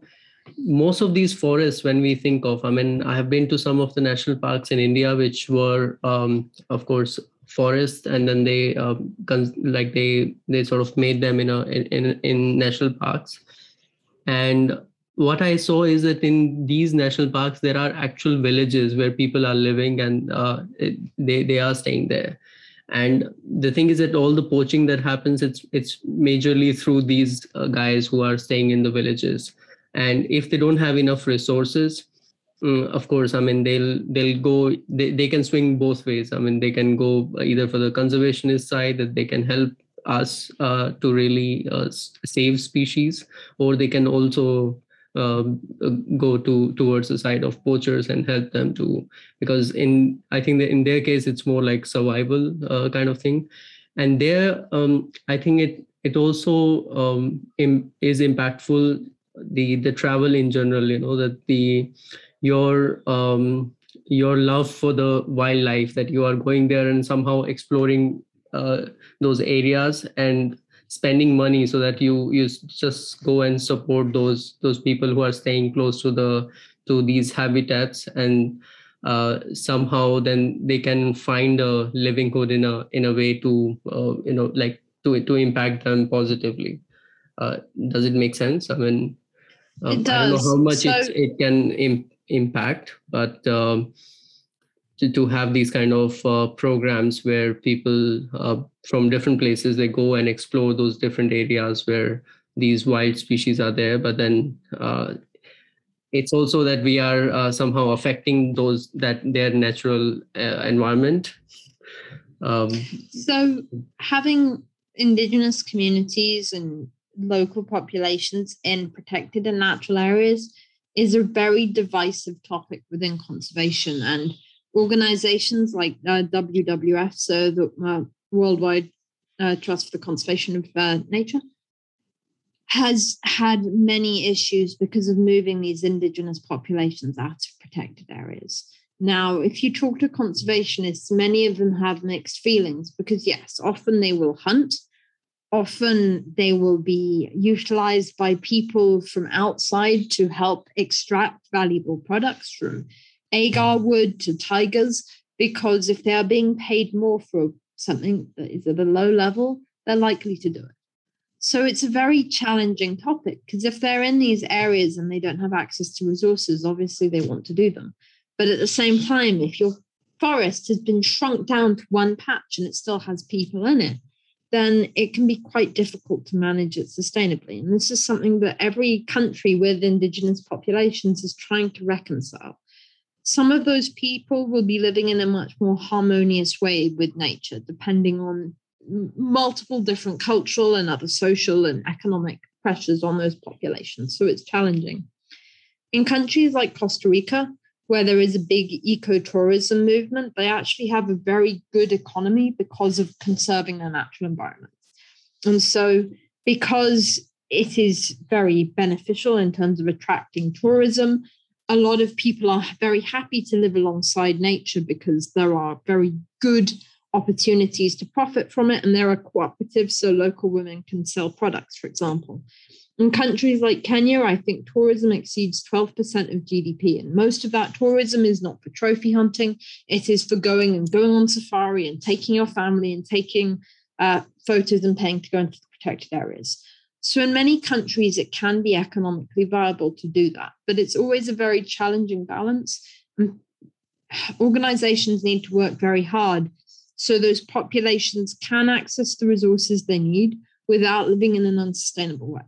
most of these forests when we think of i mean i have been to some of the national parks in india which were um, of course forests and then they um, like they they sort of made them in a in, in national parks and what I saw is that in these national parks there are actual villages where people are living and uh, it, they they are staying there. And the thing is that all the poaching that happens, it's it's majorly through these uh, guys who are staying in the villages, and if they don't have enough resources mm, of course i mean they'll they'll go they, they can swing both ways. I mean they can go either for the conservationist side that they can help us uh, to really uh, save species or they can also um, go to towards the side of poachers and help them to because in i think that in their case it's more like survival uh, kind of thing. And there um, i think it it also um, Im- is impactful the the travel in general you know that the your um, your love for the wildlife that you are going there and somehow exploring uh, those areas and spending money so that you you just go and support those those people who are staying close to the to these habitats and uh, somehow then they can find a livelihood in a in a way to uh, you know like to to impact them positively. Uh, does it make sense? I mean um, it does. i don't know how much so, it, it can Im- impact but um, to, to have these kind of uh, programs where people uh, from different places they go and explore those different areas where these wild species are there but then uh, it's also that we are uh, somehow affecting those that their natural uh, environment um, so having indigenous communities and local populations in protected and natural areas is a very divisive topic within conservation and organizations like uh, WWF, so the uh, Worldwide uh, Trust for the Conservation of uh, Nature, has had many issues because of moving these indigenous populations out of protected areas. Now, if you talk to conservationists, many of them have mixed feelings because, yes, often they will hunt, often they will be utilized by people from outside to help extract valuable products from agar mm. wood to tigers, because if they are being paid more for something that is at a low level, they're likely to do it. So it's a very challenging topic because if they're in these areas and they don't have access to resources, obviously they want to do them. But at the same time, if your forest has been shrunk down to one patch and it still has people in it, then it can be quite difficult to manage it sustainably. And this is something that every country with indigenous populations is trying to reconcile some of those people will be living in a much more harmonious way with nature, depending on multiple different cultural and other social and economic pressures on those populations. So it's challenging. In countries like Costa Rica, where there is a big ecotourism movement, they actually have a very good economy because of conserving their natural environment. And so, because it is very beneficial in terms of attracting tourism a lot of people are very happy to live alongside nature because there are very good opportunities to profit from it and there are cooperatives so local women can sell products for example in countries like kenya i think tourism exceeds 12% of gdp and most of that tourism is not for trophy hunting it is for going and going on safari and taking your family and taking uh, photos and paying to go into the protected areas so, in many countries, it can be economically viable to do that, but it's always a very challenging balance. And organizations need to work very hard so those populations can access the resources they need without living in an unsustainable way.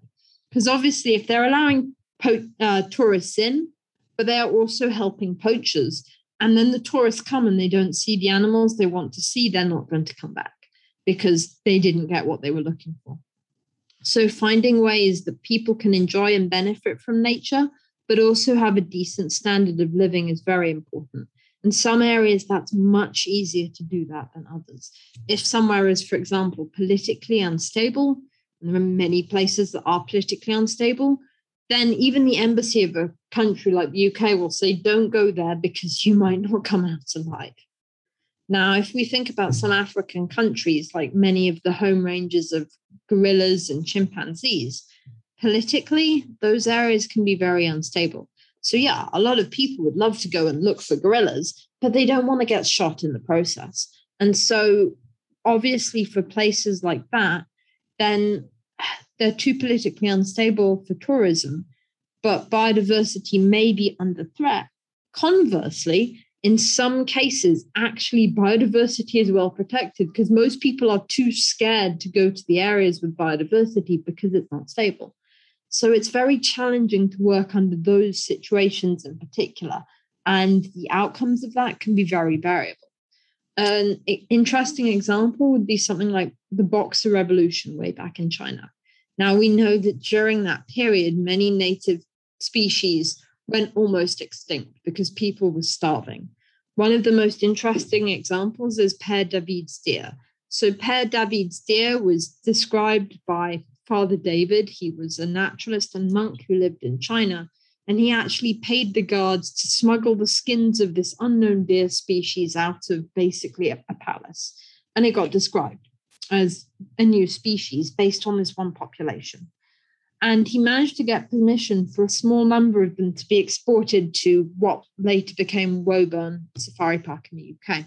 Because obviously, if they're allowing po- uh, tourists in, but they are also helping poachers, and then the tourists come and they don't see the animals they want to see, they're not going to come back because they didn't get what they were looking for. So, finding ways that people can enjoy and benefit from nature, but also have a decent standard of living is very important. In some areas, that's much easier to do that than others. If somewhere is, for example, politically unstable, there are many places that are politically unstable, then even the embassy of a country like the UK will say, don't go there because you might not come out alive. Now, if we think about some African countries, like many of the home ranges of gorillas and chimpanzees, politically, those areas can be very unstable. So, yeah, a lot of people would love to go and look for gorillas, but they don't want to get shot in the process. And so, obviously, for places like that, then they're too politically unstable for tourism, but biodiversity may be under threat. Conversely, in some cases, actually, biodiversity is well protected because most people are too scared to go to the areas with biodiversity because it's not stable. So it's very challenging to work under those situations in particular. And the outcomes of that can be very variable. An interesting example would be something like the Boxer Revolution way back in China. Now, we know that during that period, many native species went almost extinct because people were starving. One of the most interesting examples is Père David's deer. So, Père David's deer was described by Father David. He was a naturalist and monk who lived in China, and he actually paid the guards to smuggle the skins of this unknown deer species out of basically a, a palace. And it got described as a new species based on this one population. And he managed to get permission for a small number of them to be exported to what later became Woburn Safari Park in the UK.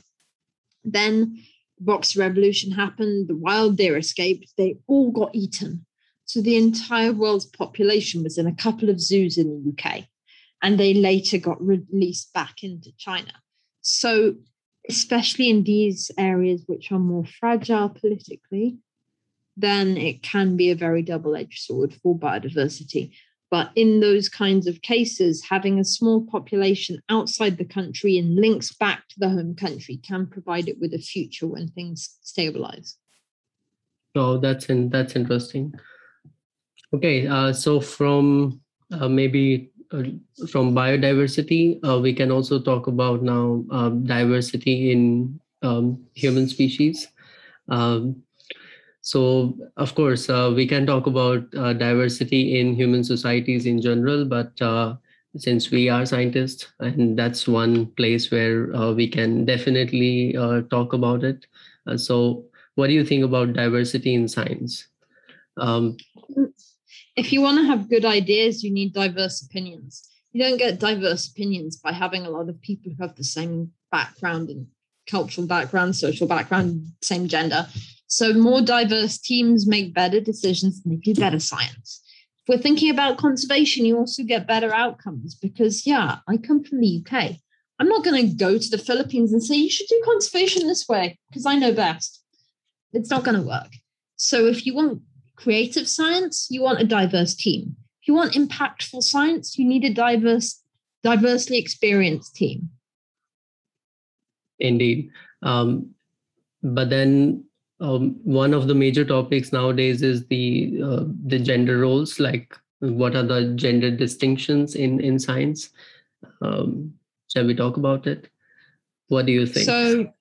Then the Boxer Revolution happened, the wild deer escaped, they all got eaten. So the entire world's population was in a couple of zoos in the UK, and they later got released back into China. So especially in these areas which are more fragile politically, then it can be a very double edged sword for biodiversity. But in those kinds of cases, having a small population outside the country and links back to the home country can provide it with a future when things stabilize. Oh, that's in, that's interesting. Okay, uh, so from uh, maybe from biodiversity, uh, we can also talk about now um, diversity in um, human species. Um, so, of course, uh, we can talk about uh, diversity in human societies in general, but uh, since we are scientists, and that's one place where uh, we can definitely uh, talk about it. Uh, so, what do you think about diversity in science? Um, if you want to have good ideas, you need diverse opinions. You don't get diverse opinions by having a lot of people who have the same background and cultural background, social background, same gender. So more diverse teams make better decisions and they do better science. If we're thinking about conservation, you also get better outcomes because, yeah, I come from the UK. I'm not going to go to the Philippines and say, you should do conservation this way because I know best. It's not going to work. So if you want creative science, you want a diverse team. If you want impactful science, you need a diverse, diversely experienced team. Indeed. Um, but then um, one of the major topics nowadays is the uh, the gender roles. Like, what are the gender distinctions in in science? Um, shall we talk about it? What do you think? So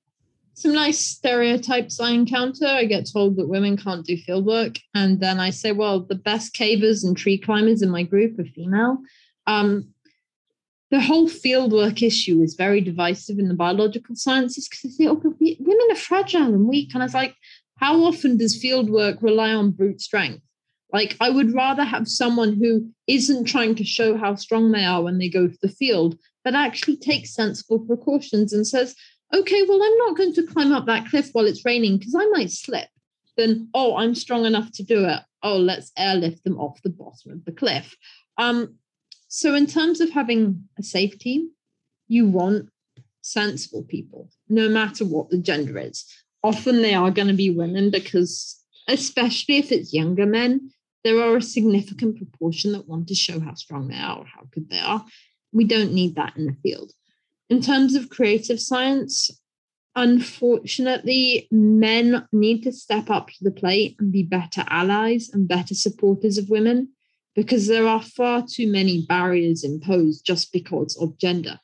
some nice stereotypes I encounter. I get told that women can't do field work. And then I say, well, the best cavers and tree climbers in my group are female. Um, the whole field work issue is very divisive in the biological sciences because they say, oh, women are fragile and weak. And I was like, how often does field work rely on brute strength? Like, I would rather have someone who isn't trying to show how strong they are when they go to the field, but actually takes sensible precautions and says, okay, well, I'm not going to climb up that cliff while it's raining because I might slip. Then, oh, I'm strong enough to do it. Oh, let's airlift them off the bottom of the cliff. Um, so, in terms of having a safe team, you want sensible people, no matter what the gender is. Often they are going to be women because, especially if it's younger men, there are a significant proportion that want to show how strong they are or how good they are. We don't need that in the field. In terms of creative science, unfortunately, men need to step up to the plate and be better allies and better supporters of women because there are far too many barriers imposed just because of gender.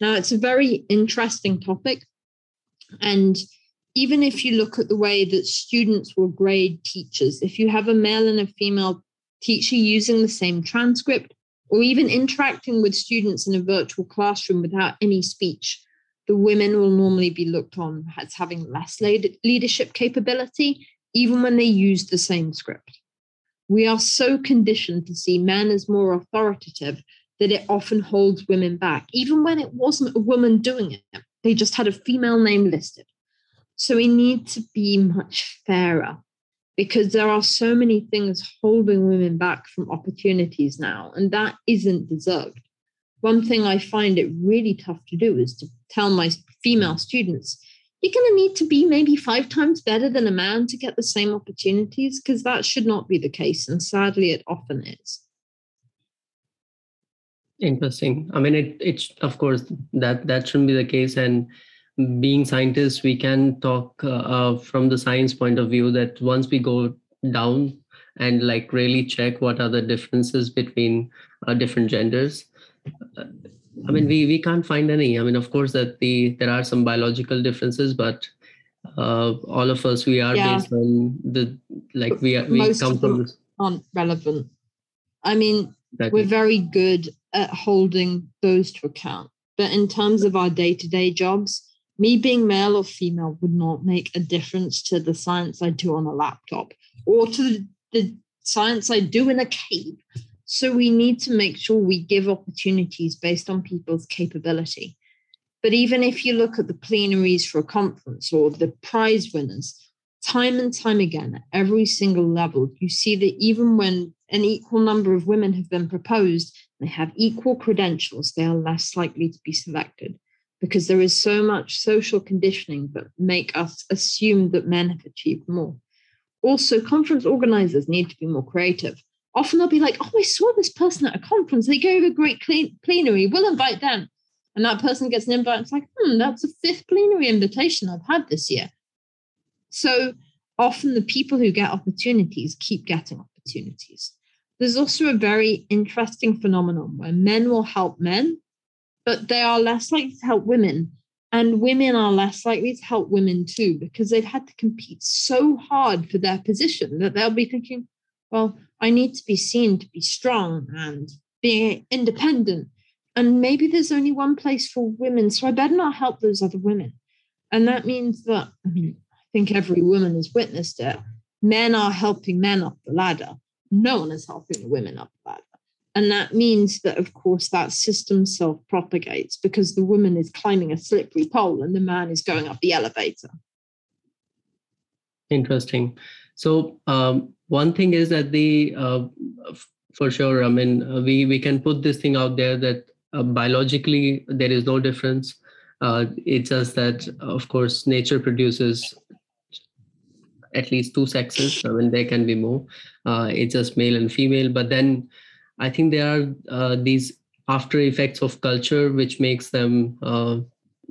Now, it's a very interesting topic. And even if you look at the way that students will grade teachers, if you have a male and a female teacher using the same transcript, or even interacting with students in a virtual classroom without any speech, the women will normally be looked on as having less leadership capability, even when they use the same script. We are so conditioned to see men as more authoritative that it often holds women back, even when it wasn't a woman doing it. They just had a female name listed. So we need to be much fairer because there are so many things holding women back from opportunities now, and that isn't deserved. One thing I find it really tough to do is to tell my female students, you're going to need to be maybe five times better than a man to get the same opportunities, because that should not be the case. And sadly, it often is. Interesting. I mean, it it's of course that that shouldn't be the case, and being scientists, we can talk uh, uh, from the science point of view that once we go down and like really check what are the differences between uh, different genders. Uh, I mean, we we can't find any. I mean, of course, that the there are some biological differences, but uh, all of us we are yeah. based on the like we are, we Most come from aren't relevant. I mean, exactly. we're very good at holding those to account, but in terms of our day to day jobs, me being male or female would not make a difference to the science I do on a laptop or to the, science I do in a cave. So we need to make sure we give opportunities based on people's capability. But even if you look at the plenaries for a conference or the prize winners, time and time again, at every single level, you see that even when an equal number of women have been proposed, they have equal credentials, they are less likely to be selected because there is so much social conditioning that make us assume that men have achieved more. Also, conference organizers need to be more creative. Often they'll be like, oh, I saw this person at a conference. They gave a great plenary. We'll invite them. And that person gets an invite. It's like, hmm, that's the fifth plenary invitation I've had this year. So often the people who get opportunities keep getting opportunities. There's also a very interesting phenomenon where men will help men but they are less likely to help women. And women are less likely to help women too, because they've had to compete so hard for their position that they'll be thinking, well, I need to be seen to be strong and being independent. And maybe there's only one place for women, so I better not help those other women. And that means that, I mean, I think every woman has witnessed it. Men are helping men up the ladder. No one is helping the women up the ladder. And that means that, of course, that system self propagates because the woman is climbing a slippery pole and the man is going up the elevator. Interesting. So, um, one thing is that the, uh, for sure, I mean, uh, we, we can put this thing out there that uh, biologically there is no difference. Uh, it's just that, of course, nature produces at least two sexes. I mean, there can be more. Uh, it's just male and female. But then I think there are uh, these after effects of culture which makes them uh,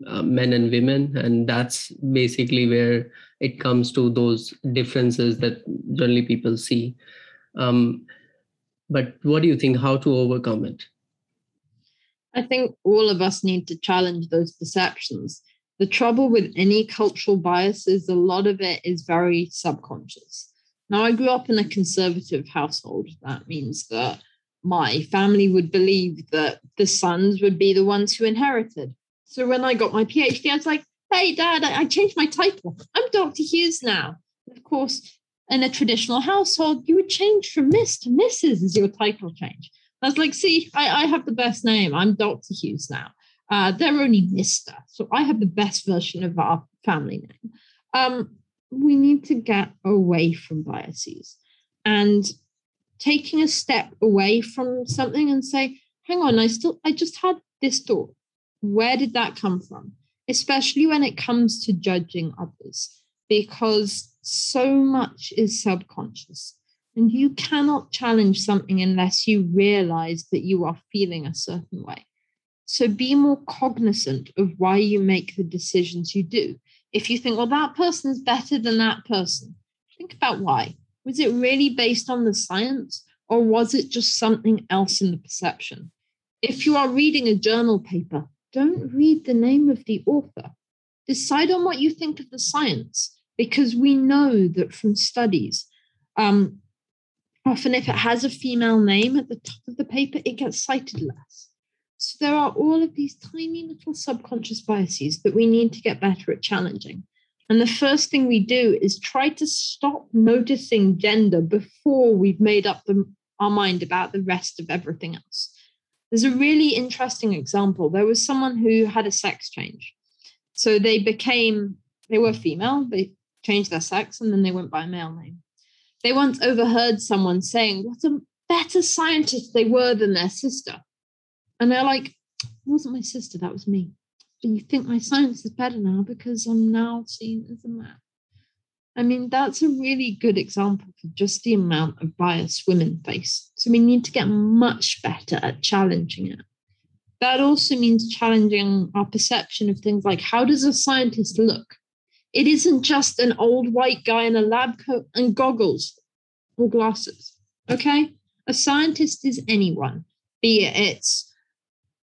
uh, men and women, and that's basically where it comes to those differences that generally people see. Um, but what do you think? How to overcome it? I think all of us need to challenge those perceptions. The trouble with any cultural bias is a lot of it is very subconscious. Now, I grew up in a conservative household. That means that my family would believe that the sons would be the ones who inherited. So when I got my PhD, I was like, hey, dad, I, changed my title. I'm Dr. Hughes now. Of course, in a traditional household, you would change from Miss to Mrs. as your title change. I was like, see, I, I have the best name. I'm Dr. Hughes now. Uh, they're only Mr. So I have the best version of our family name. Um, we need to get away from biases. And taking a step away from something and say, hang on, I still, I just had this thought. Where did that come from? Especially when it comes to judging others, because so much is subconscious. And you cannot challenge something unless you realize that you are feeling a certain way. So be more cognizant of why you make the decisions you do. If you think, well, that person's better than that person, think about why. Was it really based on the science or was it just something else in the perception? If you are reading a journal paper, don't read the name of the author. Decide on what you think of the science because we know that from studies, um, often if it has a female name at the top of the paper, it gets cited less. So there are all of these tiny little subconscious biases that we need to get better at challenging. And the first thing we do is try to stop noticing gender before we've made up the, our mind about the rest of everything else. There's a really interesting example. There was someone who had a sex change. So they became, they were female, they changed their sex, and then they went by a male name. They once overheard someone saying, What a better scientist they were than their sister. And they're like, It wasn't my sister, that was me you think my science is better now because I'm now seen as a man. I mean, that's a really good example for just the amount of bias women face. So we need to get much better at challenging it. that also means challenging our perception of things like how does a scientist look? It isn't just an old white guy in a lab coat and goggles or glasses. Okay? A scientist is anyone, be it it's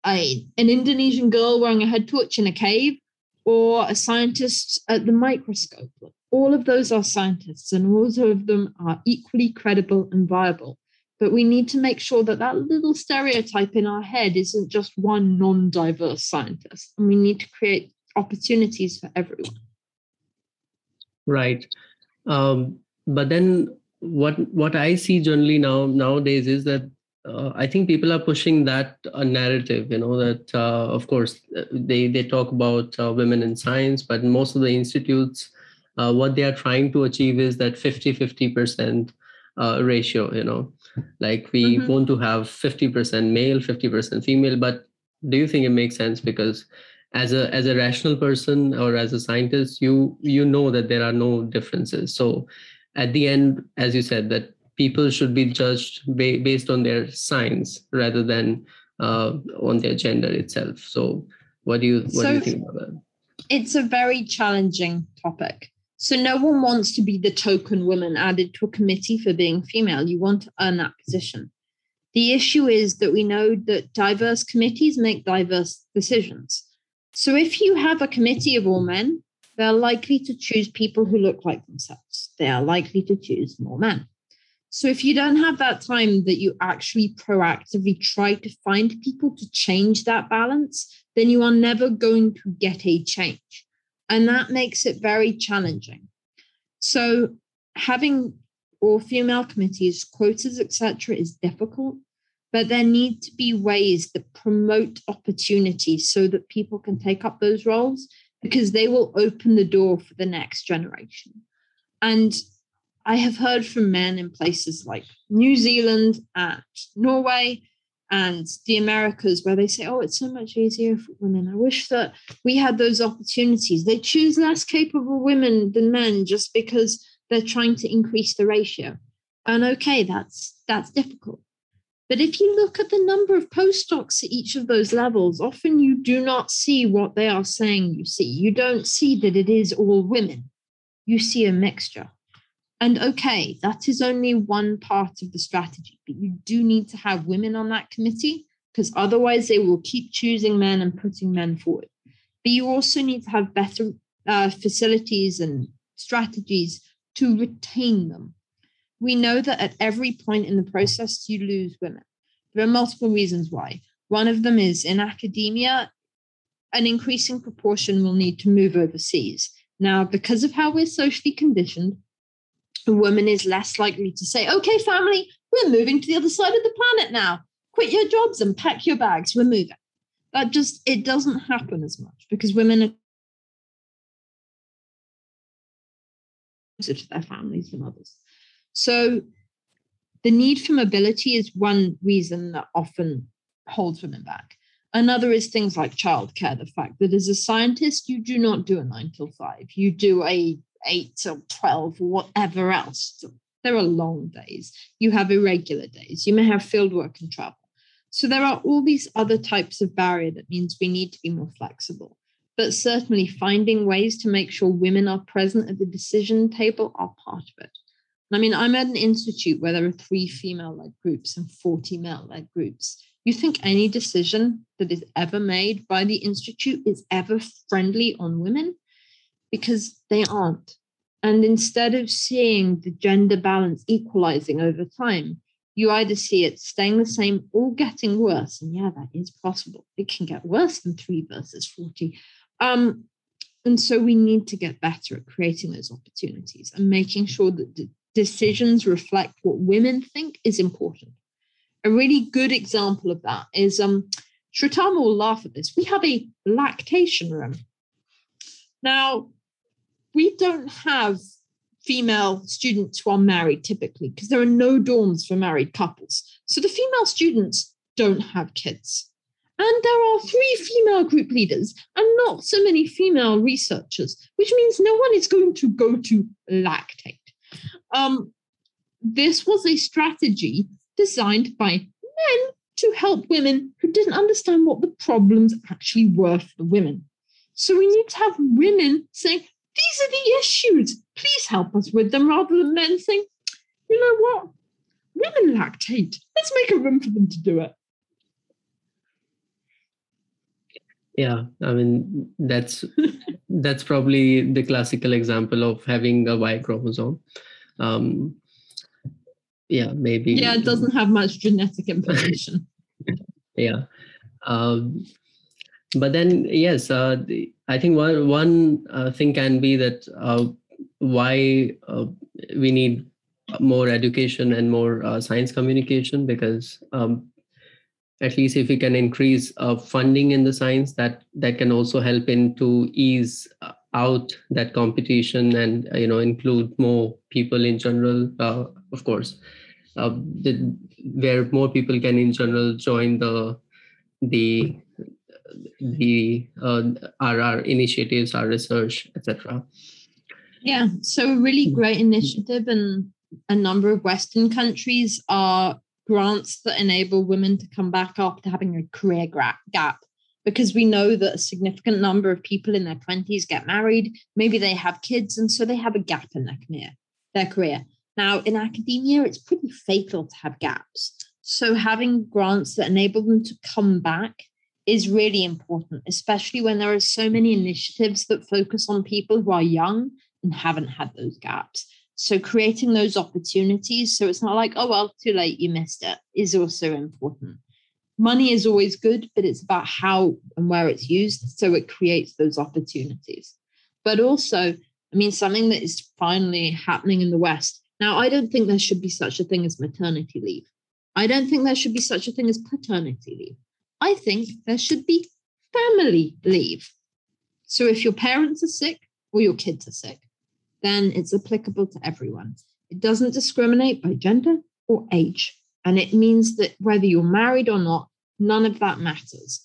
a, an Indonesian girl wearing a head torch in a cave or a scientist at the microscope. All of those are scientists, and all of them are equally credible and viable. But we need to make sure that that little stereotype in our head isn't just one non diverse scientist. And we need to create opportunities for everyone. Right. Um, but then what what I see generally now nowadays is that uh, I think people are pushing that uh, narrative. You know that uh, of course they they talk about uh, women in science, but most of the institutes, uh, what they are trying to achieve is that 50-50 percent uh, ratio. You know, like we mm-hmm. want to have 50 percent male, 50 percent female. But do you think it makes sense? Because as a as a rational person or as a scientist, you you know that there are no differences. So at the end, as you said, that people should be judged ba- based on their science rather than uh, on their gender itself. So, what do you what so do you think about that? It's a very challenging topic. So no one wants to be the token woman added to a committee for being female. You want to earn that position. The issue is that we know that diverse committees make diverse decisions. So if you have a committee of all men, they're likely to choose people who look like themselves. They are likely to choose more men. So if you don't have that time that you actually proactively try to find people to change that balance, then you are never going to get a change. And that makes it very challenging. So having all female committees, quotas, etc., is difficult, but there need to be ways that promote opportunities so that people can take up those roles because they will open the door for the next generation. And I have heard from men in places like New Zealand and Norway and the Americas where they say, oh, it's so much easier for women. I wish that we had those opportunities. They choose less capable women than men just because they're trying to increase the ratio. And okay, that's that's difficult. But if you look at the number of postdocs at each of those levels, often you do not see what they are saying you see. You don't see that it is all women, you see a mixture. And okay, that is only one part of the strategy, but you do need to have women on that committee because otherwise they will keep choosing men and putting men forward. But you also need to have better uh, facilities and strategies to retain them we know that at every point in the process, you lose women. There are multiple reasons why. One of them is in academia, an increasing proportion will need to move overseas. Now, because of how we're socially conditioned, a woman is less likely to say, okay, family, we're moving to the other side of the planet now. Quit your jobs and pack your bags. We're moving. That just, it doesn't happen as much because women are closer to their families than others. So the need for mobility is one reason that often holds women back. Another is things like childcare, the fact that as a scientist, you do not do a nine till five, you do a eight till 12 or whatever else. There are long days. You have irregular days. You may have field work and travel. So there are all these other types of barrier that means we need to be more flexible. But certainly finding ways to make sure women are present at the decision table are part of it. I mean, I'm at an institute where there are three female led groups and 40 male led groups. You think any decision that is ever made by the institute is ever friendly on women? Because they aren't. And instead of seeing the gender balance equalizing over time, you either see it staying the same or getting worse. And yeah, that is possible. It can get worse than three versus 40. Um, and so we need to get better at creating those opportunities and making sure that the decisions reflect what women think is important. A really good example of that is um, Shritama will laugh at this. We have a lactation room. Now, we don't have female students who are married typically because there are no dorms for married couples. So the female students don't have kids. And there are three female group leaders and not so many female researchers, which means no one is going to go to lactate. Um, this was a strategy designed by men to help women who didn't understand what the problems actually were for the women. So we need to have women saying, these are the issues. Please help us with them, rather than men saying, you know what? Women lactate. Let's make a room for them to do it. Yeah, I mean that's that's probably the classical example of having a Y chromosome. Um, yeah, maybe. Yeah, it doesn't have much genetic information. yeah. Um, but then, yes, uh, the, I think one, one uh, thing can be that uh, why uh, we need more education and more uh, science communication because um, at least if we can increase uh, funding in the science that that can also help in to ease out that competition and you know include more people in general of course. Uh, the, where more people can in general join the the the uh, our, initiatives our research etc yeah so a really great initiative and a number of western countries are grants that enable women to come back after having a career gap. Because we know that a significant number of people in their 20s get married maybe they have kids and so they have a gap in their career their career. Now, in academia, it's pretty fatal to have gaps. So, having grants that enable them to come back is really important, especially when there are so many initiatives that focus on people who are young and haven't had those gaps. So, creating those opportunities so it's not like, oh, well, too late, you missed it, is also important. Money is always good, but it's about how and where it's used. So, it creates those opportunities. But also, I mean, something that is finally happening in the West now, I don't think there should be such a thing as maternity leave. I don't think there should be such a thing as paternity leave. I think there should be family leave. So if your parents are sick or your kids are sick, then it's applicable to everyone. It doesn't discriminate by gender or age. And it means that whether you're married or not, none of that matters.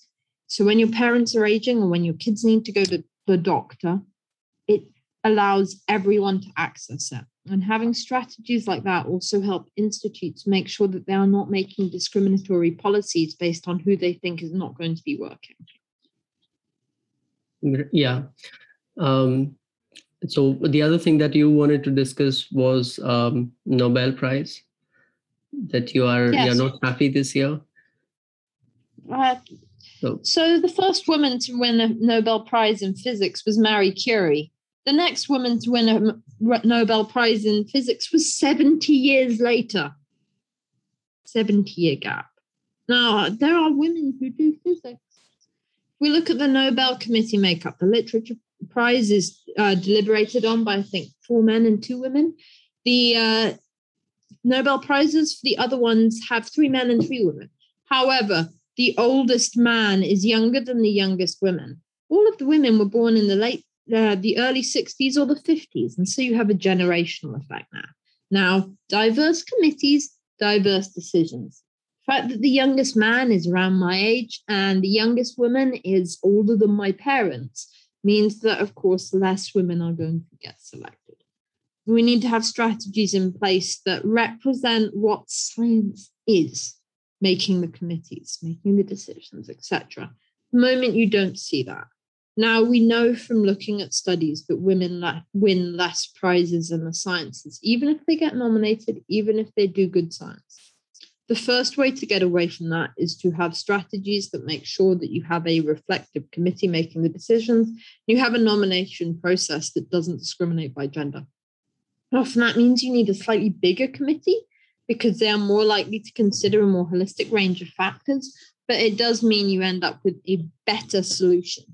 So when your parents are aging or when your kids need to go to the doctor, it allows everyone to access it. And having strategies like that also help institutes make sure that they are not making discriminatory policies based on who they think is not going to be working. Yeah. Um, so the other thing that you wanted to discuss was um, Nobel Prize. That you are yes. you're not happy this year. Uh, so. so the first woman to win a Nobel Prize in physics was Marie Curie the next woman to win a Nobel Prize in physics was 70 years later. 70 year gap. Now, there are women who do physics. we look at the Nobel Committee makeup, the Literature Prize is uh, deliberated on by, I think, four men and two women. The uh, Nobel Prizes for the other ones have three men and three women. However, the oldest man is younger than the youngest women. All of the women were born in the late uh, the early 60s or the 50s. And so you have a generational effect now. Now, diverse committees, diverse decisions. The fact that the youngest man is around my age and the youngest woman is older than my parents means that, of course, less women are going to get selected. We need to have strategies in place that represent what science is, making the committees, making the decisions, etc. The moment you don't see that, now, we know from looking at studies that women la- win less prizes in the sciences, even if they get nominated, even if they do good science. The first way to get away from that is to have strategies that make sure that you have a reflective committee making the decisions. You have a nomination process that doesn't discriminate by gender. Often that means you need a slightly bigger committee because they are more likely to consider a more holistic range of factors, but it does mean you end up with a better solution.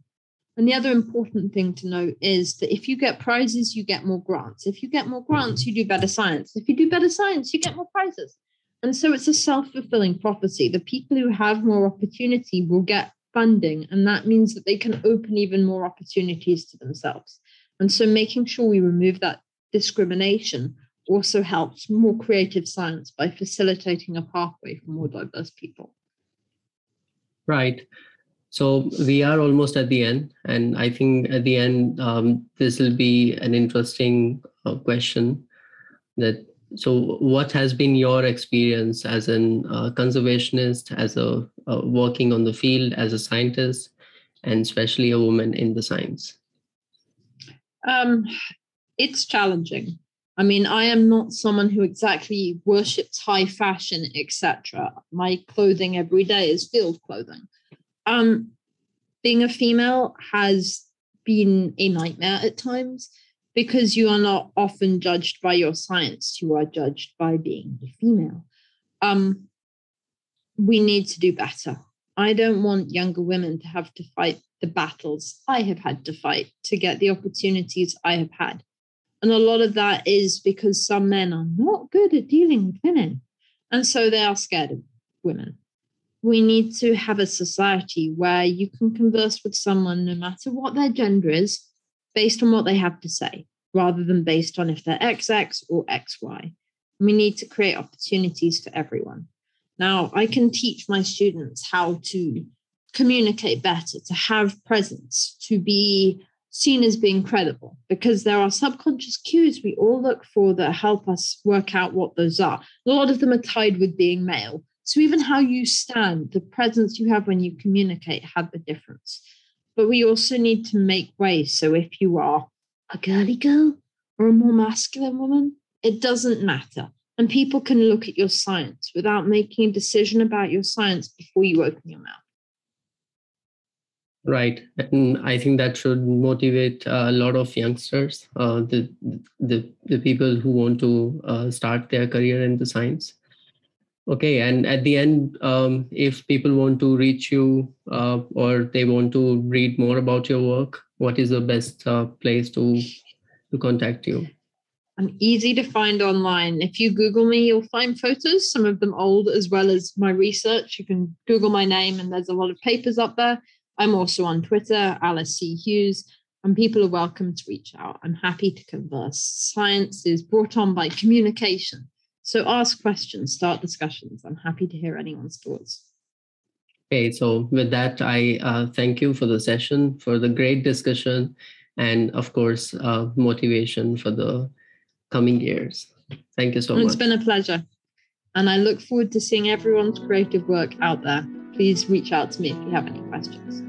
And the other important thing to note is that if you get prizes, you get more grants. If you get more grants, you do better science. If you do better science, you get more prizes. And so it's a self fulfilling prophecy. The people who have more opportunity will get funding, and that means that they can open even more opportunities to themselves. And so making sure we remove that discrimination also helps more creative science by facilitating a pathway for more diverse people. Right. So we are almost at the end, and I think at the end um, this will be an interesting uh, question that so what has been your experience as a uh, conservationist as a uh, working on the field as a scientist and especially a woman in the science? Um, it's challenging. I mean i am not someone who exactly worships high fashion etc my clothing every day is field clothing um, being a female has been a nightmare at times because you are not often judged by your science, you are judged by being a female. Um, we need to do better. I don't want younger women to have to fight the battles I have had to fight to get the opportunities I have had. And a lot of that is because some men are not good at dealing with women. And so they are scared of women. We need to have a society where you can converse with someone, no matter what their gender is, based on what they have to say, rather than based on if they're XX or XY. We need to create opportunities for everyone. Now, I can teach my students how to communicate better, to have presence, to be seen as being credible, because there are subconscious cues we all look for that help us work out what those are. A lot of them are tied with being male. So even how you stand, the presence you have when you communicate had the difference. But we also need to make way. So if you are a girly girl or a more masculine woman, it doesn't matter. And people can look at your science without making a decision about your science before you open your mouth. Right, and I think that should motivate a lot of youngsters, uh, the the the people who want to uh, start their career in the science. Okay, and at the end, um, if people want to reach you uh, or they want to read more about your work, what is the best uh, place to to contact you? I'm easy to find online. If you Google me, you'll find photos, some of them old as well as my research. You can Google my name, and there's a lot of papers up there. I'm also on Twitter, Alice C. Hughes, and people are welcome to reach out. I'm happy to converse. Science is brought on by communication. So ask questions, start discussions. I'm happy to hear anyone's thoughts. Okay, so with that, I uh, thank you for the session, for the great discussion, and of course, uh, motivation for the coming years. Thank you so much. It's been a pleasure. And I look forward to seeing everyone's creative work out there. Please reach out to me if you have any questions.